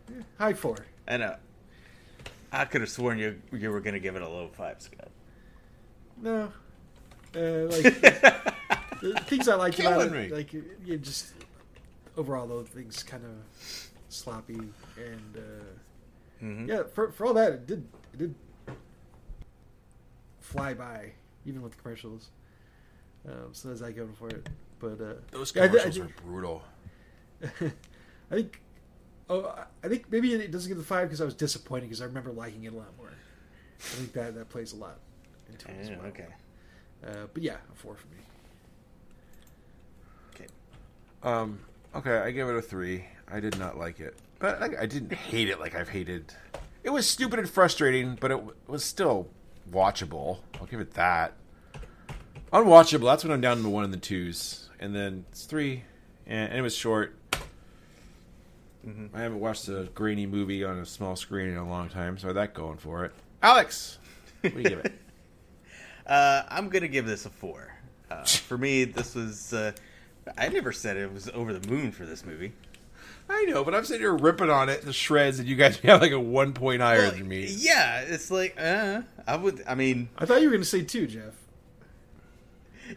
middle. high four. I know. I could have sworn you you were going to give it a low five, Scott. No. Uh, like the things I like about Killing it, like you you just overall though things kind of sloppy and uh, Mhm. yeah. For for all that, it did it did fly by even with the commercials. Um, so as I go for it, but uh, Those yeah, I thi- I commercials think- are brutal. I think. Oh, I think maybe it doesn't get the five because I was disappointed because I remember liking it a lot more. I think that that plays a lot into it as well. okay. Uh, but yeah, a four for me. Okay. Um, okay, I give it a three. I did not like it, but I, I didn't hate it like I've hated. It was stupid and frustrating, but it w- was still watchable. I'll give it that. Unwatchable. That's when I'm down to the one and the twos, and then it's three, and, and it was short. I haven't watched a grainy movie on a small screen in a long time, so that going for it. Alex, what do you give it? Uh, I'm gonna give this a four. Uh, for me, this was. Uh, I never said it was over the moon for this movie. I know, but I'm sitting here ripping on it to shreds, and you guys have like a one point higher Well, than me. Yeah, it's like uh, I would. I mean, I thought you were going to say two, Jeff.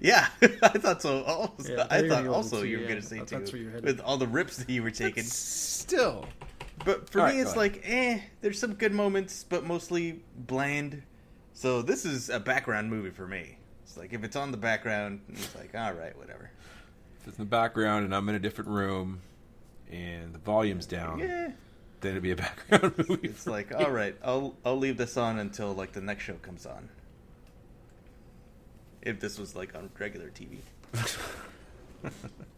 yeah, I thought so. Also, Yeah, I you're thought also two, you were yeah. gonna say I that's where you're two with all the rips that you were taking. Still, But for All me, right, it's go ahead. like, eh, there's some good moments, but mostly bland. So this is a background movie for me. It's like if it's on the background, it's like, all right, whatever. if it's in the background and I'm in a different room and the volume's down, Yeah, then it'd be a background movie. it's like, me. all right, I'll I'll leave this on until like the next show comes on. If this was like on regular TV.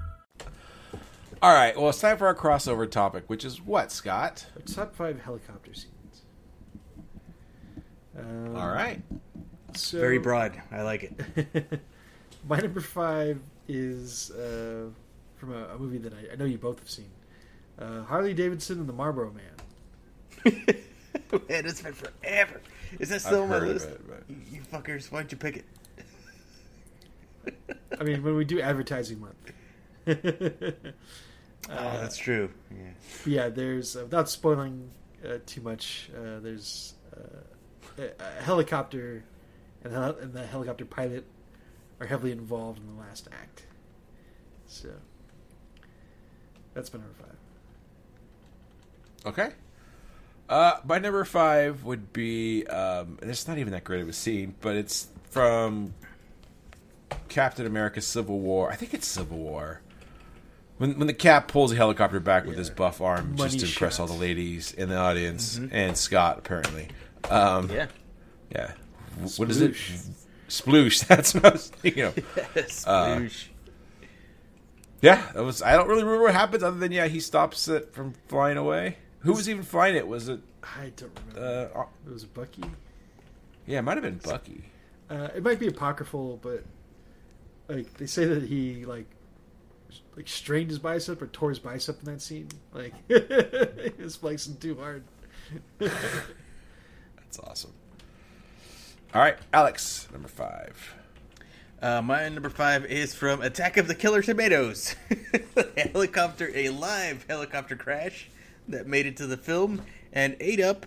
All right, well, it's time for our crossover topic, which is what, Scott? Top five helicopter scenes. Um, All right. So Very broad. I like it. My number five is uh, from a, a movie that I, I know you both have seen. Uh, Harley Davidson and the Marlboro Man. Man, it's been forever. Is that still I've on my heard of list? it, but- You, you fuckers, why don't you pick it? I mean, when we do advertising month. oh, that's true. Yeah. Yeah, there's uh, without spoiling uh, too much. Uh, there's uh, a, a helicopter, and the, and the helicopter pilot are heavily involved in the last act. So that's my number five. Okay. Uh, my number five would be, um, and it's not even that great of a scene, but it's from Captain America: Civil War. I think it's Civil War. When when the Cap pulls a helicopter back with his buff arm, Money just to impress shot. all the ladies in the audience and Scott apparently. Um, Yeah. yeah. W- What is it? Sploosh. Sploosh. That's what I was thinking of. Sploosh. Yeah, that was. I don't really remember what happens other than yeah, he stops it from flying away. Who was even flying it? Was it? I don't remember. Uh, it was Bucky. yeah, it might have been Bucky. Uh, it might be apocryphal, but like they say that he like like strained his bicep or tore his bicep in that scene. Like he was flexing too hard. That's awesome. All right, Alex, number five. Uh, my number five is from Attack of the Killer Tomatoes. helicopter, a live helicopter crash that made it to the film and ate up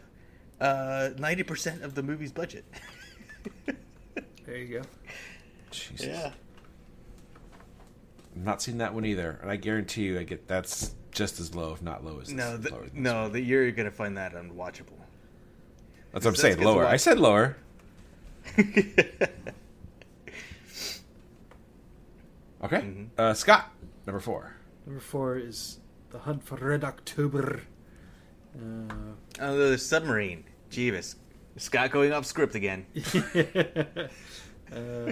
uh, ninety percent of the movie's budget. There you go. Jesus. I've not seen that one either, and I guarantee you, I get that's just as low, if not low as No, this, the, lower than no, one. the, you're gonna find that unwatchable. That's what I'm saying. Lower. I said lower. Okay. Mm-hmm. Uh, Scott, number four. Number four is The Hunt for Red October. Uh, Oh, the submarine. Jeebus. Scott going off script again. uh,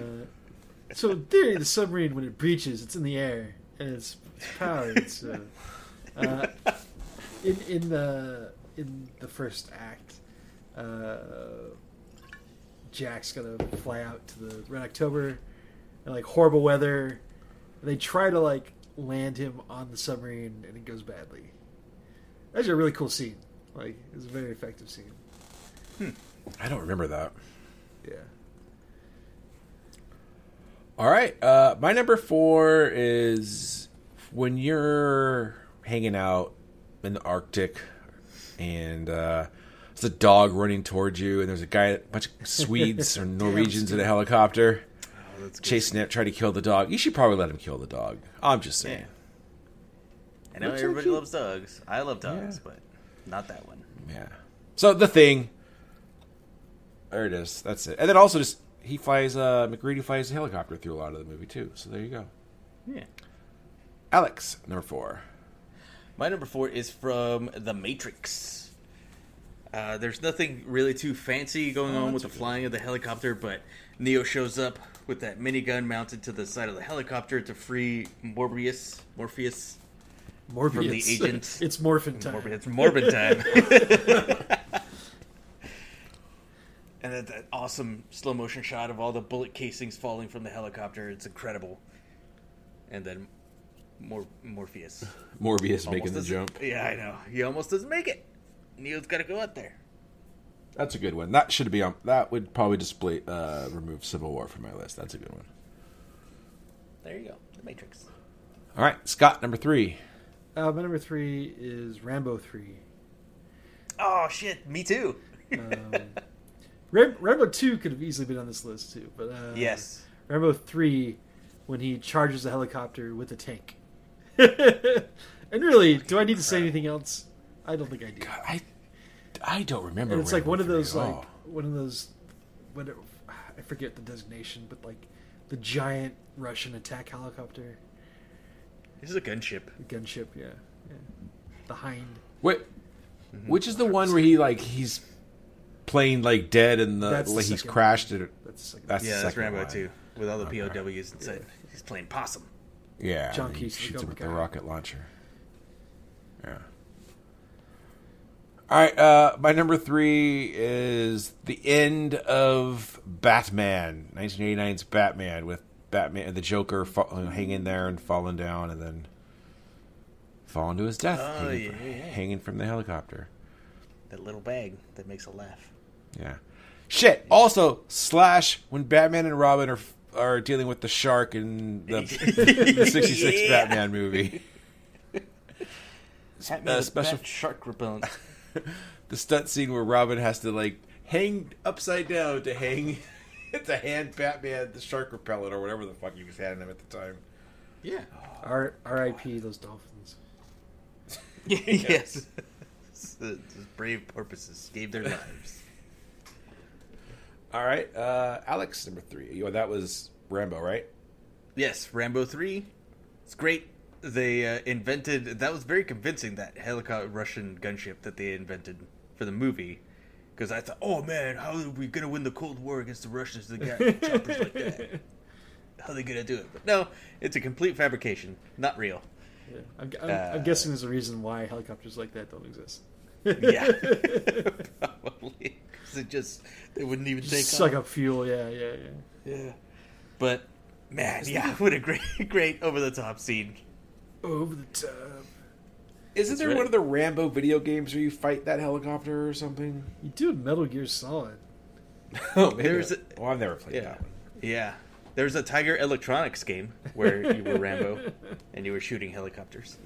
so in theory, the submarine when it breaches, it's in the air and it's, it's powered. It's, uh, in in the in the first act, uh, Jack's gonna fly out to the Red October, and like horrible weather. And they try to like land him on the submarine, and it goes badly. That's a really cool scene. Like it's a very effective scene. I don't remember that. Yeah. All right. Uh, my number four is when you're hanging out in the Arctic and uh, there's a dog running towards you, and there's a guy, a bunch of Swedes or Norwegians in a helicopter Oh, chasing it, trying to kill the dog. You should probably let him kill the dog. I'm just saying. Yeah. I know Looks everybody cute. loves dogs. I love dogs, Yeah. but not that one. Yeah. So the thing. There it is. That's it. And then also just he flies. Uh, MacReady flies a helicopter through a lot of the movie too. So there you go. Yeah. Alex, number four. My number four is from The Matrix. Uh, there's nothing really too fancy going on with the flying of the helicopter, but Neo shows up with that minigun mounted to the side of the helicopter to free Morbius, Morpheus. Morbius. From the agent. it's morphin time. Morbid, it's Morbid time. and that, that awesome slow motion shot of all the bullet casings falling from the helicopter. It's incredible. And then Mor- Morpheus. Morbius making the jump. Yeah, I know. He almost doesn't make it. Neo's got to go out there. That's a good one. That should be on. That would probably display uh, remove Civil War from my list. That's a good one. There you go. The Matrix. All right, Scott, number three. Uh, my number three is Rambo three. Oh shit! Me too. Ram- Rambo two could have easily been on this list too, but uh, yes. Rambo three when he charges the helicopter with a tank. and really, do I need to say anything else? I don't think I do. I I don't remember. And it's like one of those like all. one of those what it- I forget the designation, but like the giant Russian attack helicopter, This is a gunship. A gunship, yeah, yeah. the Hind. Wait, which is the one where he like he's playing like dead and the That's the like he's crashed it. That's the second. That's Yeah, the that's second Rambo one. too, with all the POWs inside. He's playing possum. Yeah, John and he shoots him my with the rocket launcher. Yeah. All right, uh, my number three is the end of Batman, 1989's Batman, with Batman and the Joker fa- uh, hanging there and falling down, and then falling to his death, Oh, hanging, yeah, from, yeah. hanging from the helicopter. That little bag that makes a laugh. Yeah. Shit. Also, Slash when Batman and Robin are are dealing with the shark in the, the '66 Yeah. Batman movie. Batman Uh, special- bat shark repellent. The stunt scene where Robin has to like hang upside down to hang to hand Batman the shark repellent or whatever the fuck he was handing him at the time. yeah. R- R.I.P. Those dolphins. yes. Those brave porpoises gave their lives. All right, uh, Alex, number three. You that was Rambo, right? Yes, Rambo 3. It's great. They uh, invented that was very convincing that helicopter Russian gunship that they invented for the movie. Because I thought, oh man, how are we gonna win the Cold War against the Russians? They got choppers like that. How are they gonna do it? But no, it's a complete fabrication, not real. Yeah. I'm, I'm, Uh, I'm guessing there's a reason why helicopters like that don't exist. Yeah, probably. 'Cause it just they wouldn't even take Suck off. up fuel. Yeah, yeah, yeah. Yeah, but man, yeah, what a great, great over the top scene. Over the top. Isn't there right. one of the Rambo video games where you fight that helicopter or something? You do Metal Gear Solid. Oh, maybe There's that- a- well, I've never played Yeah, that one. yeah. There's a Tiger Electronics game where you were Rambo and you were shooting helicopters.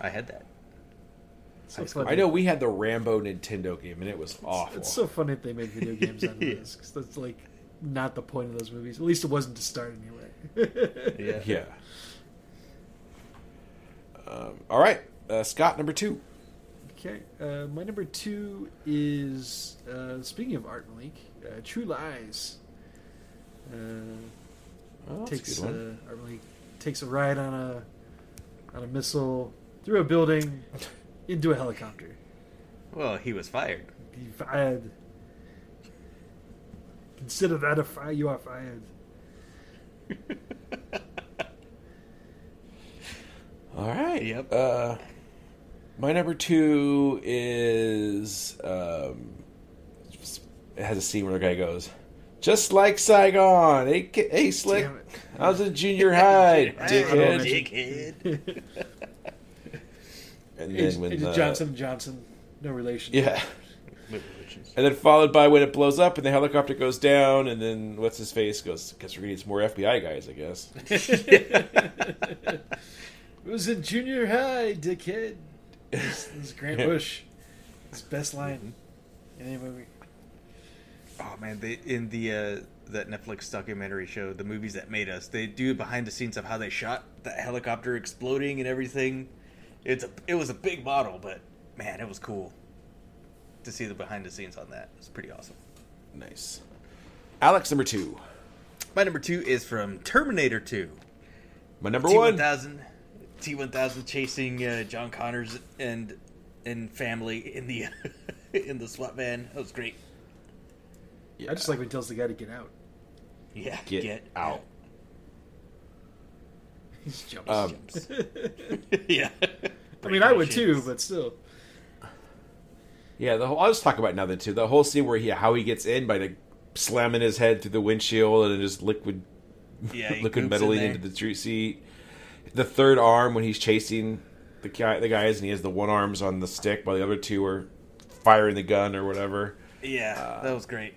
I had that. So. I know we had the Rambo Nintendo game, and it was awful. It's so funny that they made video games out of this because that's like not the point of those movies. At least it wasn't to start anyway. Yeah. yeah. Um, all right, uh, Scott, number two. Okay, uh, my number two is uh, speaking of Art Malik, uh, True Lies. Uh, Oh, takes a uh, Art Malik takes a ride on a on a missile through a building into a helicopter. Well, he was fired. He fired. Consider that a fire. You are fired. All right. Yep. Uh, my number two is um, it has a scene where the guy goes, "Just like Saigon, hey, hey slick, Damn it. I was in junior high, Hey, dickhead." dickhead. And It's, then when it's the- Johnson Johnson, no relation. yeah, and then followed by when it blows up and the helicopter goes down, and then what's his face goes, "Guess we're gonna need some more FBI guys, I guess." It was in junior high, dickhead. This, this is Grand Bush. His best line in any movie. Oh man, they in the uh, that Netflix documentary show, the movies that made us, they do behind the scenes of how they shot that helicopter exploding and everything. It's a it was a big model, but man, it was cool to see the behind the scenes on that. It's pretty awesome. nice. Alex, number two. My number two is from Terminator Two. My number T one. one thousand, T one thousand chasing uh, John Connors and and family in the in the SWAT van. That was great. Yeah. I just like when he tells the guy to get out. Yeah, Get, out. He just jumps. Um, yeah. I mean, I would too, but still. Yeah, the whole, I'll just talk about another now too. The whole scene where he how he gets in by like slamming his head through the windshield and just liquid Yeah, liquid goops metal in into the tree seat. The third arm when he's chasing the guy the guys and he has the one arms on the stick while the other two are firing the gun or whatever. Yeah, that was great.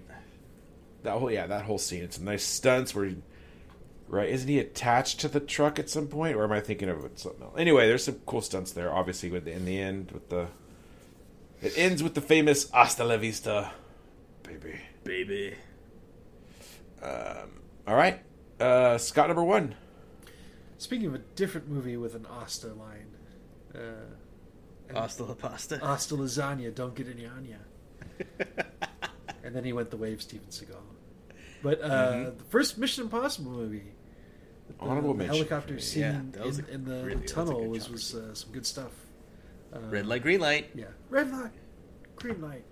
That whole yeah, that whole scene. It's some nice stunts where he, right, isn't he attached to the truck at some point or am I thinking of something else? Anyway, there's some cool stunts there obviously with the, in the end with the it ends with the famous hasta la vista baby. Baby. All right. Uh, Scott number one. Speaking of a different movie with an Asta line, uh, Hasta la pasta. Asta lasagna, don't get any on ya. and then he went the wave, Steven Seagal. But uh, Mm-hmm. the first Mission Impossible movie, the, Honorable the mention. helicopter scene Yeah, that was in, a in the really- tunnel was was uh, some good stuff. Uh, Red light, green light. yeah, red light, green light.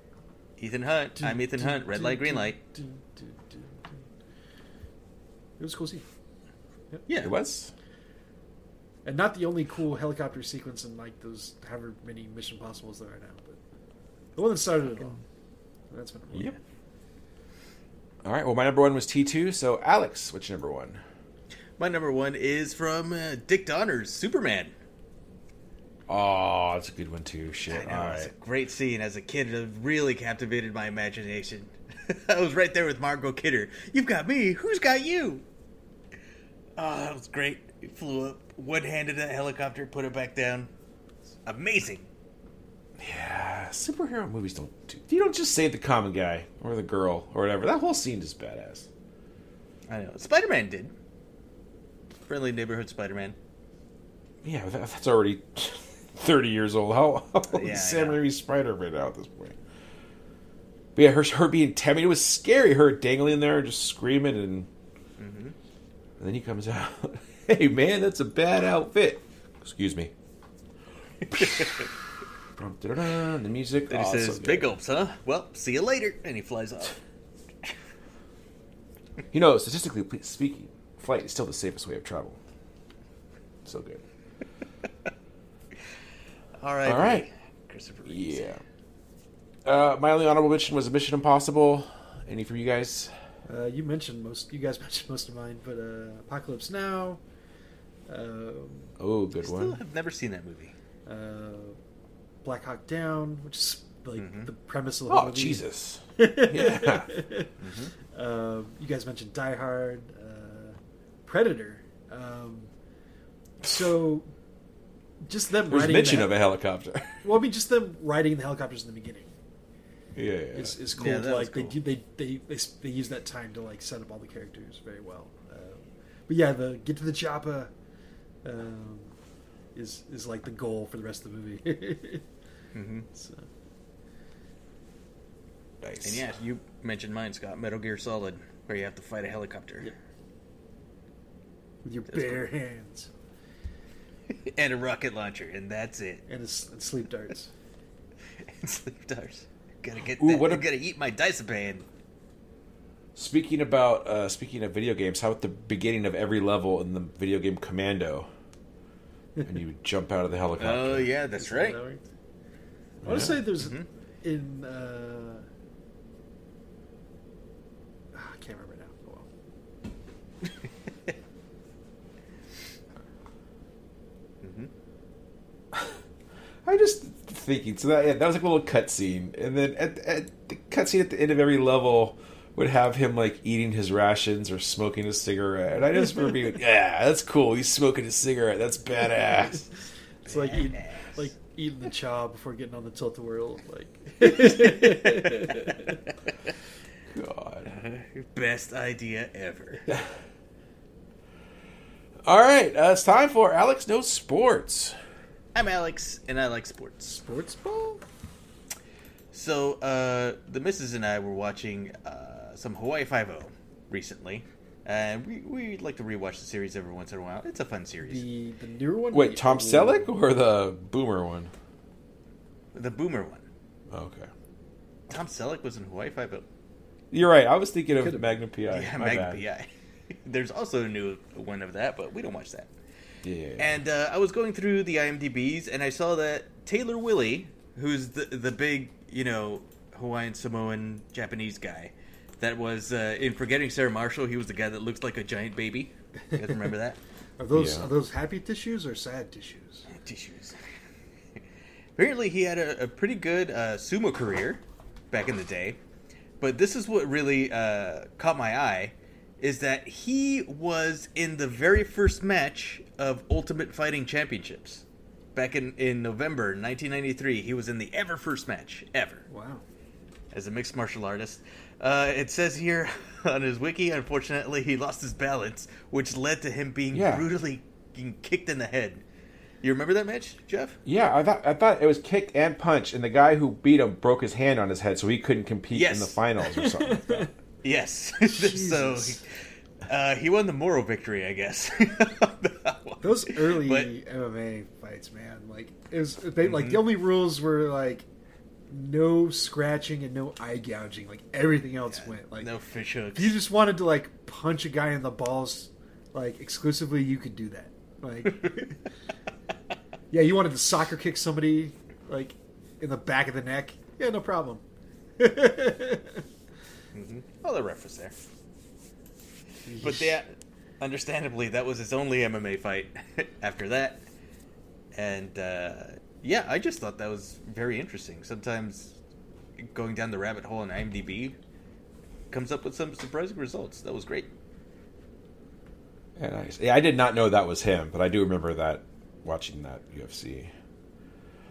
Ethan Hunt. I'm Ethan Hunt. Red light, green light. It was a cool scene, Yeah. It was. and not the only cool helicopter sequence in like those however many Mission Impossibles there are now, but the one that started it all. That's been a Yep. All right. Well, my number one was T two. So Alex, what's your number one? My number one is from uh, Dick Donner's Superman. Oh, that's a good one too. I Shit. know, All it's a great scene. As a kid, it really captivated my imagination. I was right there with Margot Kidder. You've got me. Who's got you? Oh, that was great. He flew up, one-handed that helicopter, put it back down. Amazing. Yeah, superhero movies don't. Do, you don't just save the common guy or the girl or whatever. That whole scene is badass. I know. Spider-Man did. Friendly neighborhood Spider-Man. Yeah, that, that's already thirty years old. How, how old Yeah, is Sam. Raimi's Spider-Man now at this point? But yeah, her her being. I mean, it was scary. Her dangling there, and just screaming, and Mm-hmm. and then he comes out. hey, man, that's a bad outfit. Excuse me. The music. Then he Oh, says, "Big gulps, huh? Well, see you later." And he flies off. You know, statistically speaking, flight is still the safest way of travel. So good. All right. All right. Christopher. Reeves. Yeah. Uh, my only honorable mention was Mission Impossible. Any from you guys? Uh, you mentioned most. You guys mentioned most of mine, but uh, Apocalypse Now, um, Oh, good Still one. have never seen that movie. Black Hawk Down, which is like the premise of the Oh movie. Jesus! yeah, Um, you guys mentioned Die Hard, uh, Predator. Um, so just them there's riding mention the, of a helicopter. well, I mean, just them riding the helicopters in the beginning yeah, yeah. is, is cool. Yeah, to, like they, cool. do, they they they they use that time to like set up all the characters very well. Um, but yeah, the get to the chopper um, is is like the goal for the rest of the movie. Mm-hmm. so, nice. And yeah, you mentioned mine, Scott. Metal Gear Solid, where you have to fight a helicopter Yeah. with your That's bare hands and a rocket launcher, and that's it. and, s- and sleep darts. And sleep darts. Gotta get Ooh, that. what I a- gotta eat my dice Diazepam. Speaking about uh, speaking of video games, how at the beginning of every level in the video game Commando, and you jump out of the helicopter. Oh yeah, that's right. That worked. I want to say there's Mhm. in uh, ah, I can't remember now. Oh, well. Mhm. I just thinking. So that yeah, that was like a little cutscene, and then at, at the cutscene at the end of every level would have him like eating his rations or smoking a cigarette, and I just remember being, yeah, that's cool. He's smoking a cigarette. That's badass. It's like eating, the chow before getting on the tilt a whirl. Like God. Best idea ever. All right, uh, it's time for Alex Knows Sports. I'm Alex, and I like sports. sports ball. So, uh, the missus and I were watching uh, some Hawaii Five O recently, and we we like to rewatch the series every once in a while. It's a fun series. The the newer one. Wait, Tom old- Selleck or the Boomer one? The Boomer one. Okay, Tom Selleck was in Hawaii Five O. you're right. I was thinking of Could've- Magnum PI. Yeah, My Magnum. PI. There's also a new one of that, but we don't watch that. Yeah, yeah, yeah. And uh, I was going through the IMDb's, and I saw that Taylor Wily, who's the the big, you know, Hawaiian Samoan Japanese guy, that was uh, in Forgetting Sarah Marshall. He was the guy that looks like a giant baby. You guys remember that? Are those Yeah. are those happy tissues or sad tissues? Tissues. Apparently, he had a, a pretty good uh, sumo career back in the day, but this is what really uh, caught my eye: is that he was in the very first match of Ultimate Fighting Championships back in in November 1993. He was in the ever first match ever Wow. as a mixed martial artist. Uh, it says here on his wiki, unfortunately, he lost his balance, which led to him being Yeah. brutally kicked in the head. You remember that match, Jeff? Yeah, I thought I thought it was kick and punch, and the guy who beat him broke his hand on his head, so he couldn't compete Yes. in the finals or something. like that. Yes. so Jesus. uh, he won the moral victory, I guess. Those early But- MMA fights, man, like it was they, like the only rules were like no scratching and no eye gouging. Like everything else went. Like no fish hooks. if you just wanted to like punch a guy in the balls, like exclusively, you could do that. Like, yeah, you wanted to soccer kick somebody like in the back of the neck. Yeah, no problem. Oh, the ref was there. But that, understandably, that was his only MMA fight after that. And uh, yeah, I just thought that was very interesting. Sometimes going down the rabbit hole in IMDb comes up with some surprising results. That was great. Yeah, nice. Yeah, I did not know that was him, but I do remember that watching that UFC.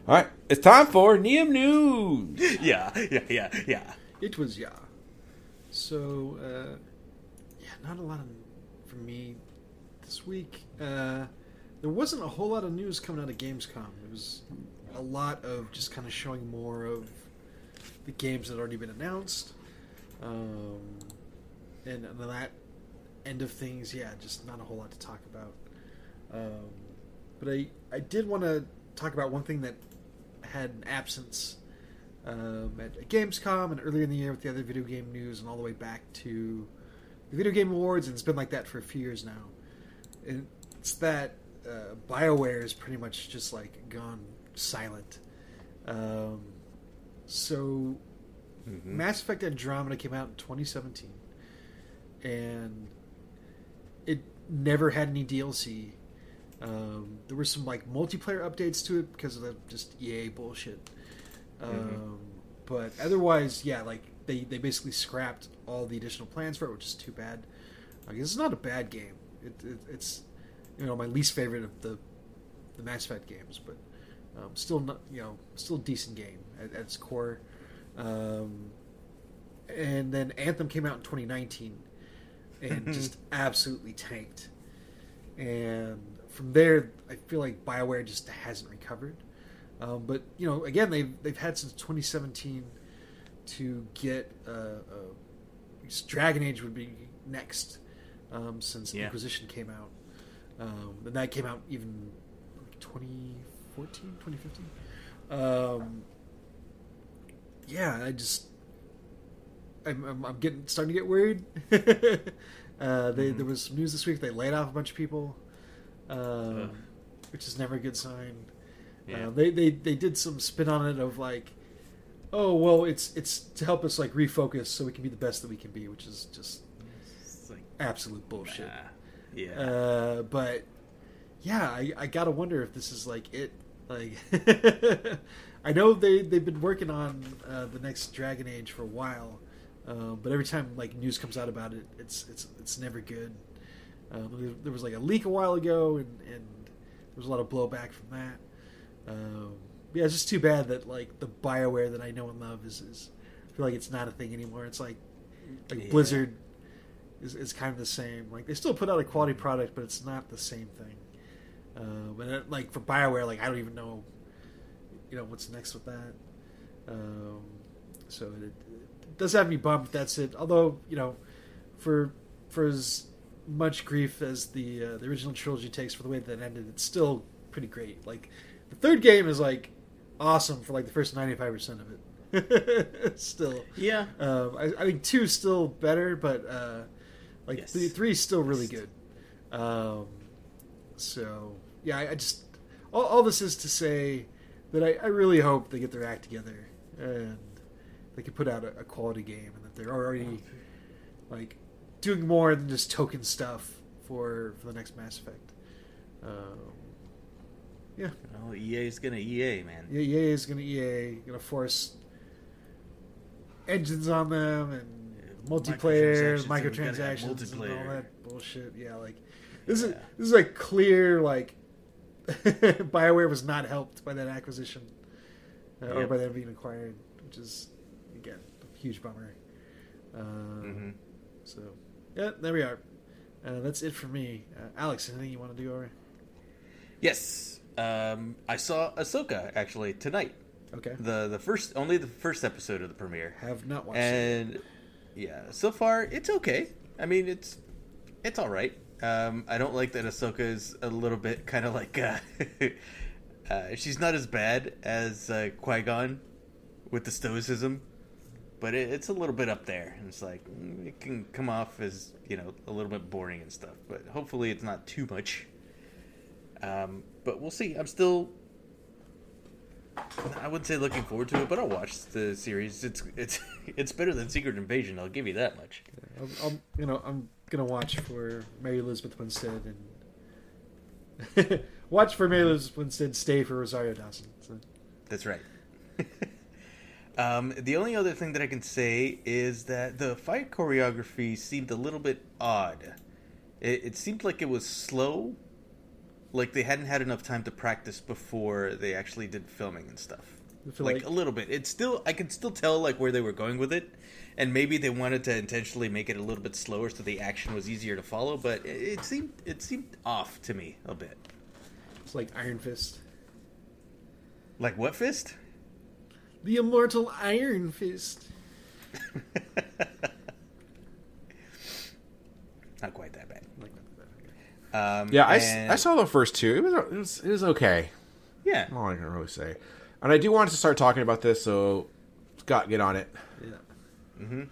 All right, it's time for Neum News. Yeah, yeah, yeah, yeah. It was yeah. So uh, yeah, not a lot of, for me this week. Uh, there wasn't a whole lot of news coming out of Gamescom. It was a lot of just kind of showing more of the games that had already been announced, um, and that end of things, yeah, just not a whole lot to talk about. Um, but I I did want to talk about one thing that had an absence um, at Gamescom and earlier in the year with the other video game news and all the way back to the Video Game Awards, and it's been like that for a few years now. And it's that uh, BioWare is pretty much just like gone silent. Um, so, Mass Effect Andromeda came out in 2017, and it never had any DLC. Um, there were some like multiplayer updates to it because of the just EA bullshit. Um, but otherwise, yeah, like they, they basically scrapped all the additional plans for it, which is too bad. Like it's not a bad game. It, it, it's you know my least favorite of the the Mass Effect games, but um, still not you know still a decent game at, at its core. Um, and then Anthem came out in 2019 and just absolutely tanked. And from there, I feel like Bioware just hasn't recovered. Um, but you know, again, they've they've had since 2017 to get uh, uh, Dragon Age would be next um, since Yeah. Inquisition came out, um, and that came out even 2014, 2015. Um, yeah, I just I'm, I'm, I'm getting starting to get worried. uh, they, There was some news this week. They laid off a bunch of people, um, which is never a good sign. Yeah. Uh, they, they they did some spin on it of like, oh well, it's it's to help us like refocus so we can be the best that we can be, which is just like, absolute bullshit. ah, yeah. Uh, but yeah, I, I gotta wonder if this is like it. Like, I know they they've been working on uh, the next Dragon Age for a while, uh, but every time like news comes out about it, it's it's it's never good. Um, there, was like a leak a while ago, and, and there was a lot of blowback from that. Um, yeah, it's just too bad that like the Bioware that I know and love is, is I feel like it's not a thing anymore. It's like like Yeah. Blizzard is, is kind of the same. Like they still put out a quality product, but it's not the same thing. Uh, but it, like for Bioware, like I don't even know, you know, what's next with that. Um, so it, it does have me bummed. That's it. Although you know, for for as much grief as the uh, the original trilogy takes for the way that it ended, it's still pretty great. Like the third game is like awesome for like the first ninety five percent of it. still, yeah. um, I, I think two still better, but uh, like Yes. three, three is still really good. Um, so yeah, I, I just all, all this is to say that I, I really hope they get their act together and they can put out a, a quality game and that they're already like doing more than just token stuff for for the next Mass Effect. Um, yeah, Well, is gonna EA, man. yeah, EA is gonna EA gonna force engines on them and multiplayer, microtransactions, and we gotta have microtransactions, and all that bullshit. Yeah, like this is Yeah. this is like clear like Bioware was not helped by that acquisition uh, or by them being acquired, which is again a huge bummer. Um, hmm So yeah, there we are. Uh, that's it for me. Uh, Alex, anything you want to do over? Yes. Um, I saw Ahsoka actually tonight. Okay, The the first only the first episode of the premiere. have not watched. it. Yeah, so far it's okay. I mean, it's it's all right. Um, I don't like that Ahsoka is a little bit kind of like uh, uh, she's not as bad as uh, Qui Gon with the stoicism, but it, it's a little bit up there. And it's like mm, it can come off as you know a little bit boring and stuff. But hopefully, it's not too much. Um, but we'll see. I'm still I wouldn't say looking forward to it, but I'll watch the series. It's it's it's better than Secret Invasion. I'll give you that much. I'm, I'm, you know, I'm gonna watch for Mary Elizabeth Winstead and watch for Mary Elizabeth Winstead, stay for Rosario Dawson. So, That's right. um, the only other thing that I can say is that the fight choreography seemed a little bit odd. It, it seemed like it was slow, like they hadn't had enough time to practice before they actually did filming and stuff. Like, like- a little bit. It's still I can still tell like where they were going with it, and maybe they wanted to intentionally make it a little bit slower so the action was easier to follow. But it, it seemed it seemed off to me a bit. it's like Iron Fist, Like what fist? the immortal Iron Fist. Not quite that bad. Like that. Um, Yeah, and- I saw the first two. It was it was, it was okay. Yeah, All I can really say. And I do want to start talking about this, so Scott, get on it. Yeah.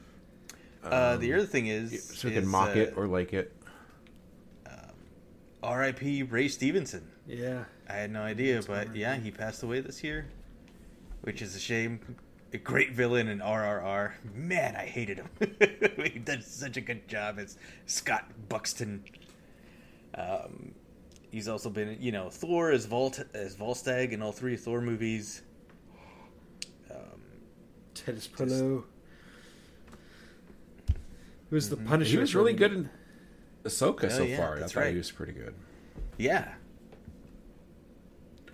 uh, the other thing is, Um, So we can is, mock uh, it or like it. R.I.P. Ray Stevenson. Yeah. I had no idea, but yeah, he passed away this year, which is a shame. A great villain in RRR. Man, I hated him. he did such a good job as Scott Buxton. Um, he's also been, you know, Thor as Volt as Volstagg in all three Thor movies. Titus Pullo. Who's the Punisher? He was really good in Ahsoka Oh, so yeah, far. I that's thought right. he was pretty good. Yeah.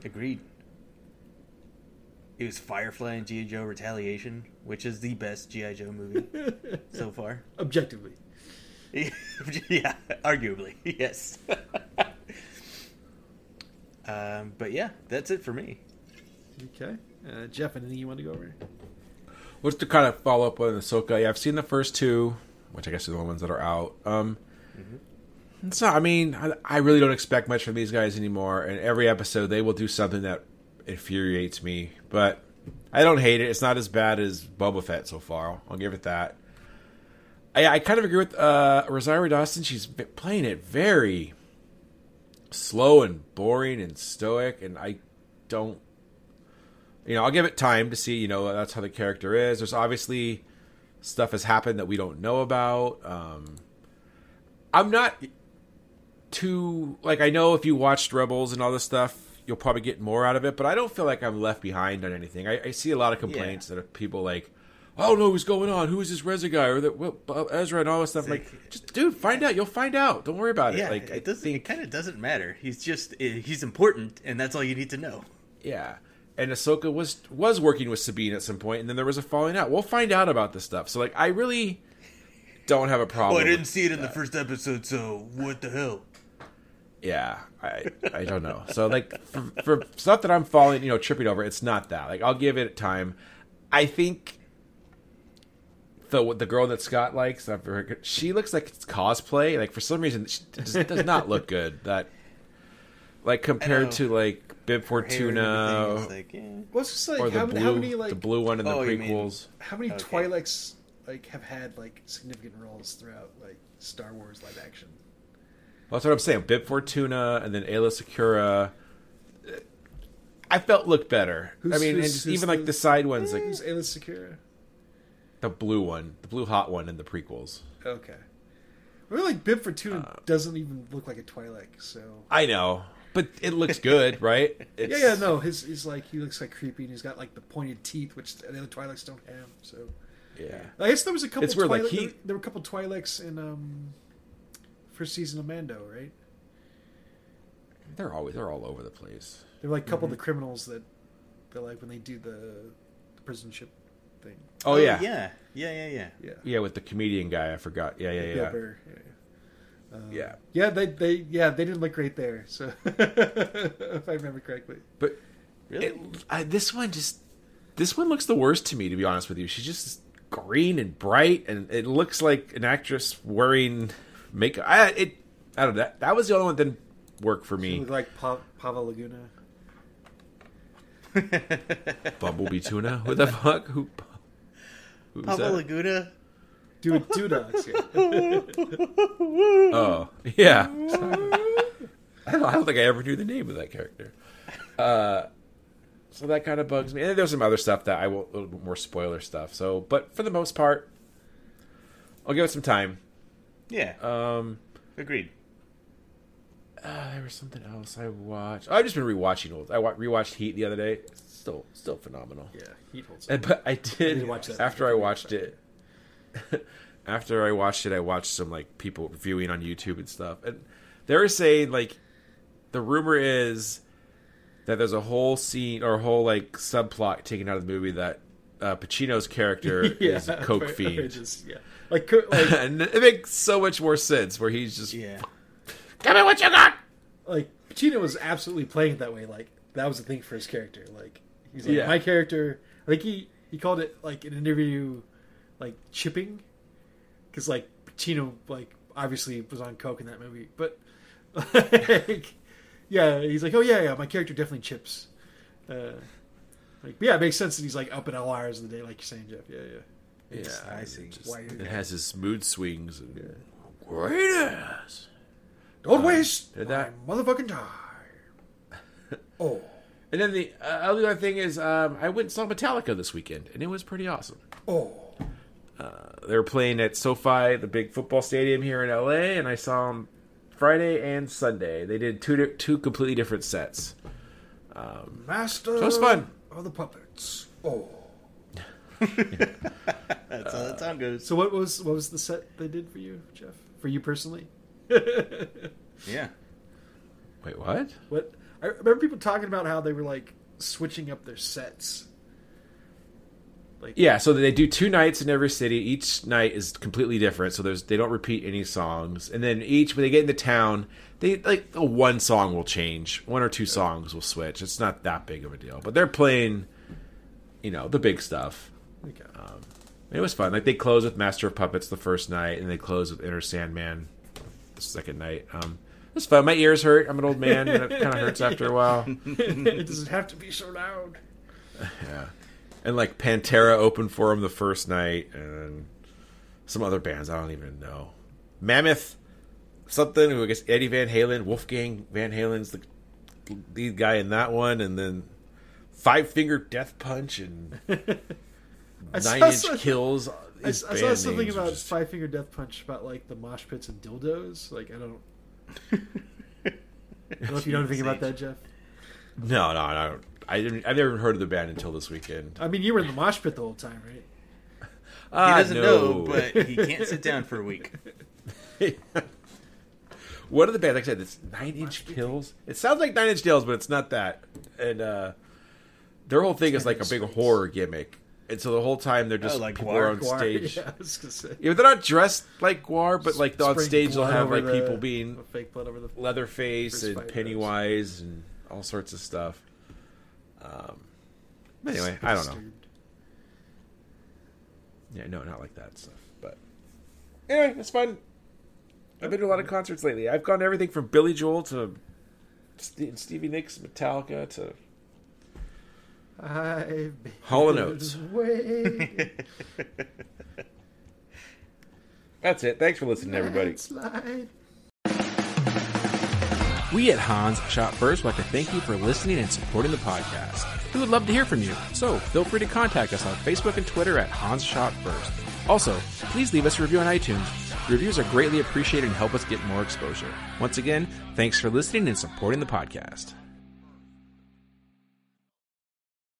Agreed. It was Firefly and G.I. Joe Retaliation, which is the best G.I. Joe movie so far. objectively. yeah, arguably, yes. um, but yeah, that's it for me. Okay, uh, Jeff, anything you want to go over? What's to kind of follow up on Ahsoka? Yeah, I've seen the first two, which I guess are the only ones that are out. Um, It's not. I mean, I, I really don't expect much from these guys anymore. And every episode, they will do something that infuriates me. But I don't hate it. It's not as bad as Boba Fett so far. I'll give it that. I, I kind of agree with uh, Rosario Dawson. She's playing it very slow and boring and stoic, and I don't. You know, I'll give it time to see. You know, that's how the character is. There's obviously stuff has happened that we don't know about. Um, I'm not too like I know if you watched Rebels and all this stuff, you'll probably get more out of it. But I don't feel like I'm left behind on anything. I, I see a lot of complaints that are people like, "I don't know what's going on. Who is this Reza guy or that what, uh, Ezra and all this stuff?" like, just dude, find out. You'll find out. Don't worry about it. Yeah, like, it doesn't. think- It kind of doesn't matter. He's just eh, he's important, and that's all you need to know. Yeah. And Ahsoka was was working with Sabine at some point, and then there was a falling out. We'll find out about this stuff. So, like, I really don't have a problem. Oh, I didn't see it in the first episode, so what the hell? Yeah, I I don't know. So, like, for, for stuff that I'm falling, you know, tripping over, it's not that. Like, I'll give it time. I think the the girl that Scott likes, she looks like it's cosplay. Like, for some reason, she does, does not look good. That, like, compared to like Bib Fortuna everything is like, eh. Well, just like or the how, blue, how many like the blue one in the Oh, you mean- prequels. how many Okay. Twi'leks like have had like significant roles throughout like Star Wars live action? Well, that's what I'm saying. Bib Fortuna and then Aayla Secura. I felt looked better. I Who's- mean, and just who's even the- like the side ones, like Who's Aayla Secura? The blue one, the blue hot one in the prequels. Okay. Really, like Bib Fortuna Uh, doesn't even look like a Twi'lek. So I know, but it looks good, right? yeah, It's, yeah, no, his he's like he looks like creepy, and he's got like the pointed teeth, which the other Twi'leks don't have. So yeah. I guess there was a couple. It's weird, like, he- there, were a couple Twi'leks in um first season of Mando, right? They're always they're all over the place. They're like a couple Mm-hmm. of the criminals that they're like when they do the, the prison ship thing. Oh, oh, yeah. yeah, yeah, yeah, yeah. Yeah, yeah, with the comedian guy, I forgot. Yeah, yeah, Bill yeah, Burr, yeah, yeah. yeah. Yeah, they they yeah they didn't look great there. So if I remember correctly, But Really? it, I, this one just this one looks the worst to me, to be honest with you. She's just green and bright, and it looks like an actress wearing makeup. I it I don't know. That, that was the only one that didn't work for me. looked like pa- Pava Laguna. Bumblebee tuna. Who the fuck? Who? Who's Papa that? Laguna. Dude, Dudogs, yeah. Oh, yeah. I don't, I don't think I ever knew the name of that character. Uh, so that kind of bugs me. And there's some other stuff that I will, a little bit more spoiler stuff. So, but for the most part, I'll give it some time. Yeah, Um, agreed. Uh, there was something else I watched. I've just been rewatching old. I wa- rewatched Heat the other day. It's still, still phenomenal. Yeah, Heat holds up. And, but I did, watch that. after I watched it. after I watched it, I watched some like people reviewing on YouTube and stuff, and they were saying like the rumor is that there's a whole scene or a whole like subplot taken out of the movie that uh, Pacino's character is a coke fiend, just- yeah, like like and it makes so much more sense where he's just Yeah, give me what you got. like Pacino was absolutely playing it that way. Like that was the thing for his character. Like he's like Yeah. my character. I think he he called it like an interview, like chipping, because like Pacino like obviously was on coke in that movie, but like yeah, he's like oh yeah yeah my character definitely chips. Uh, like yeah, it makes sense that he's like up at all hours of the day, like you're saying, Jeff. Yeah, yeah. Yeah, I see. Just, Why it has his mood swings. And, Great ass. Don't waste did my that- motherfucking time. Oh. And then the uh, other thing is, um, I went and saw Metallica this weekend, and it was pretty awesome. Oh, They were playing at SoFi, the big football stadium here in LA, and I saw them Friday and Sunday. They did two two completely different sets. master! So it was fun. Of the puppets. Oh, That's how that song goes. So what was what was the set they did for you, Jeff? For you personally? Yeah. Wait, what? What I remember people talking about how they were like switching up their sets. Like Yeah, so they do two nights in every city. Each night is completely different, so there's they don't repeat any songs. And then each when they get into town, they like the one song will change, one or two songs will switch. It's not that big of a deal, but they're playing, you know, the big stuff. Okay. Um, it was fun. Like they close with Master of Puppets the first night, and they close with Inner Sandman the second night. Um, it was fun. My ears hurt. I'm an old man, and it kind of hurts after a while. it doesn't have to be so loud. Yeah. And like Pantera opened for him the first night, and some other bands I don't even know. Mammoth, something. Who I guess Eddie Van Halen, Wolfgang Van Halen's the lead guy in that one, and then Five Finger Death Punch and Nine Inch some- Kills. I, I saw something about just- Five Finger Death Punch about like the mosh pits and dildos. Like I don't. I don't know if you know anything about that, Jeff. No, no, no. I didn't. I've never heard of the band until this weekend. I mean, you were in the mosh pit the whole time, right? He Ah, doesn't no. know, but he can't sit down for a week. What are the bands? Like I said, it's Nine Inch Kills. It sounds like Nine Inch Nails, but it's not that. And uh, their whole thing is like a big horror gimmick. And so the whole time they're just Oh, like people Gwar? are on Gwar, stage. Yeah, I was gonna say. Yeah, they're not dressed like Gwar, but like on stage they'll have like the- people being fake blood over the Leatherface and Pennywise and all sorts of stuff. Um, anyway, I don't know. Yeah, no, not like that stuff. But anyway, it's fun. I've been to a lot of concerts lately. I've gone to everything from Billy Joel to Stevie Nicks, Metallica to I've been Hall and Oates. That's it. Thanks for listening, everybody. slide. We at Hans Shot First would like to thank you for listening and supporting the podcast. We would love to hear from you, so feel free to contact us on Facebook and Twitter at Hans Shot First. Also, please leave us a review on iTunes. Reviews are greatly appreciated and help us get more exposure. Once again, thanks for listening and supporting the podcast.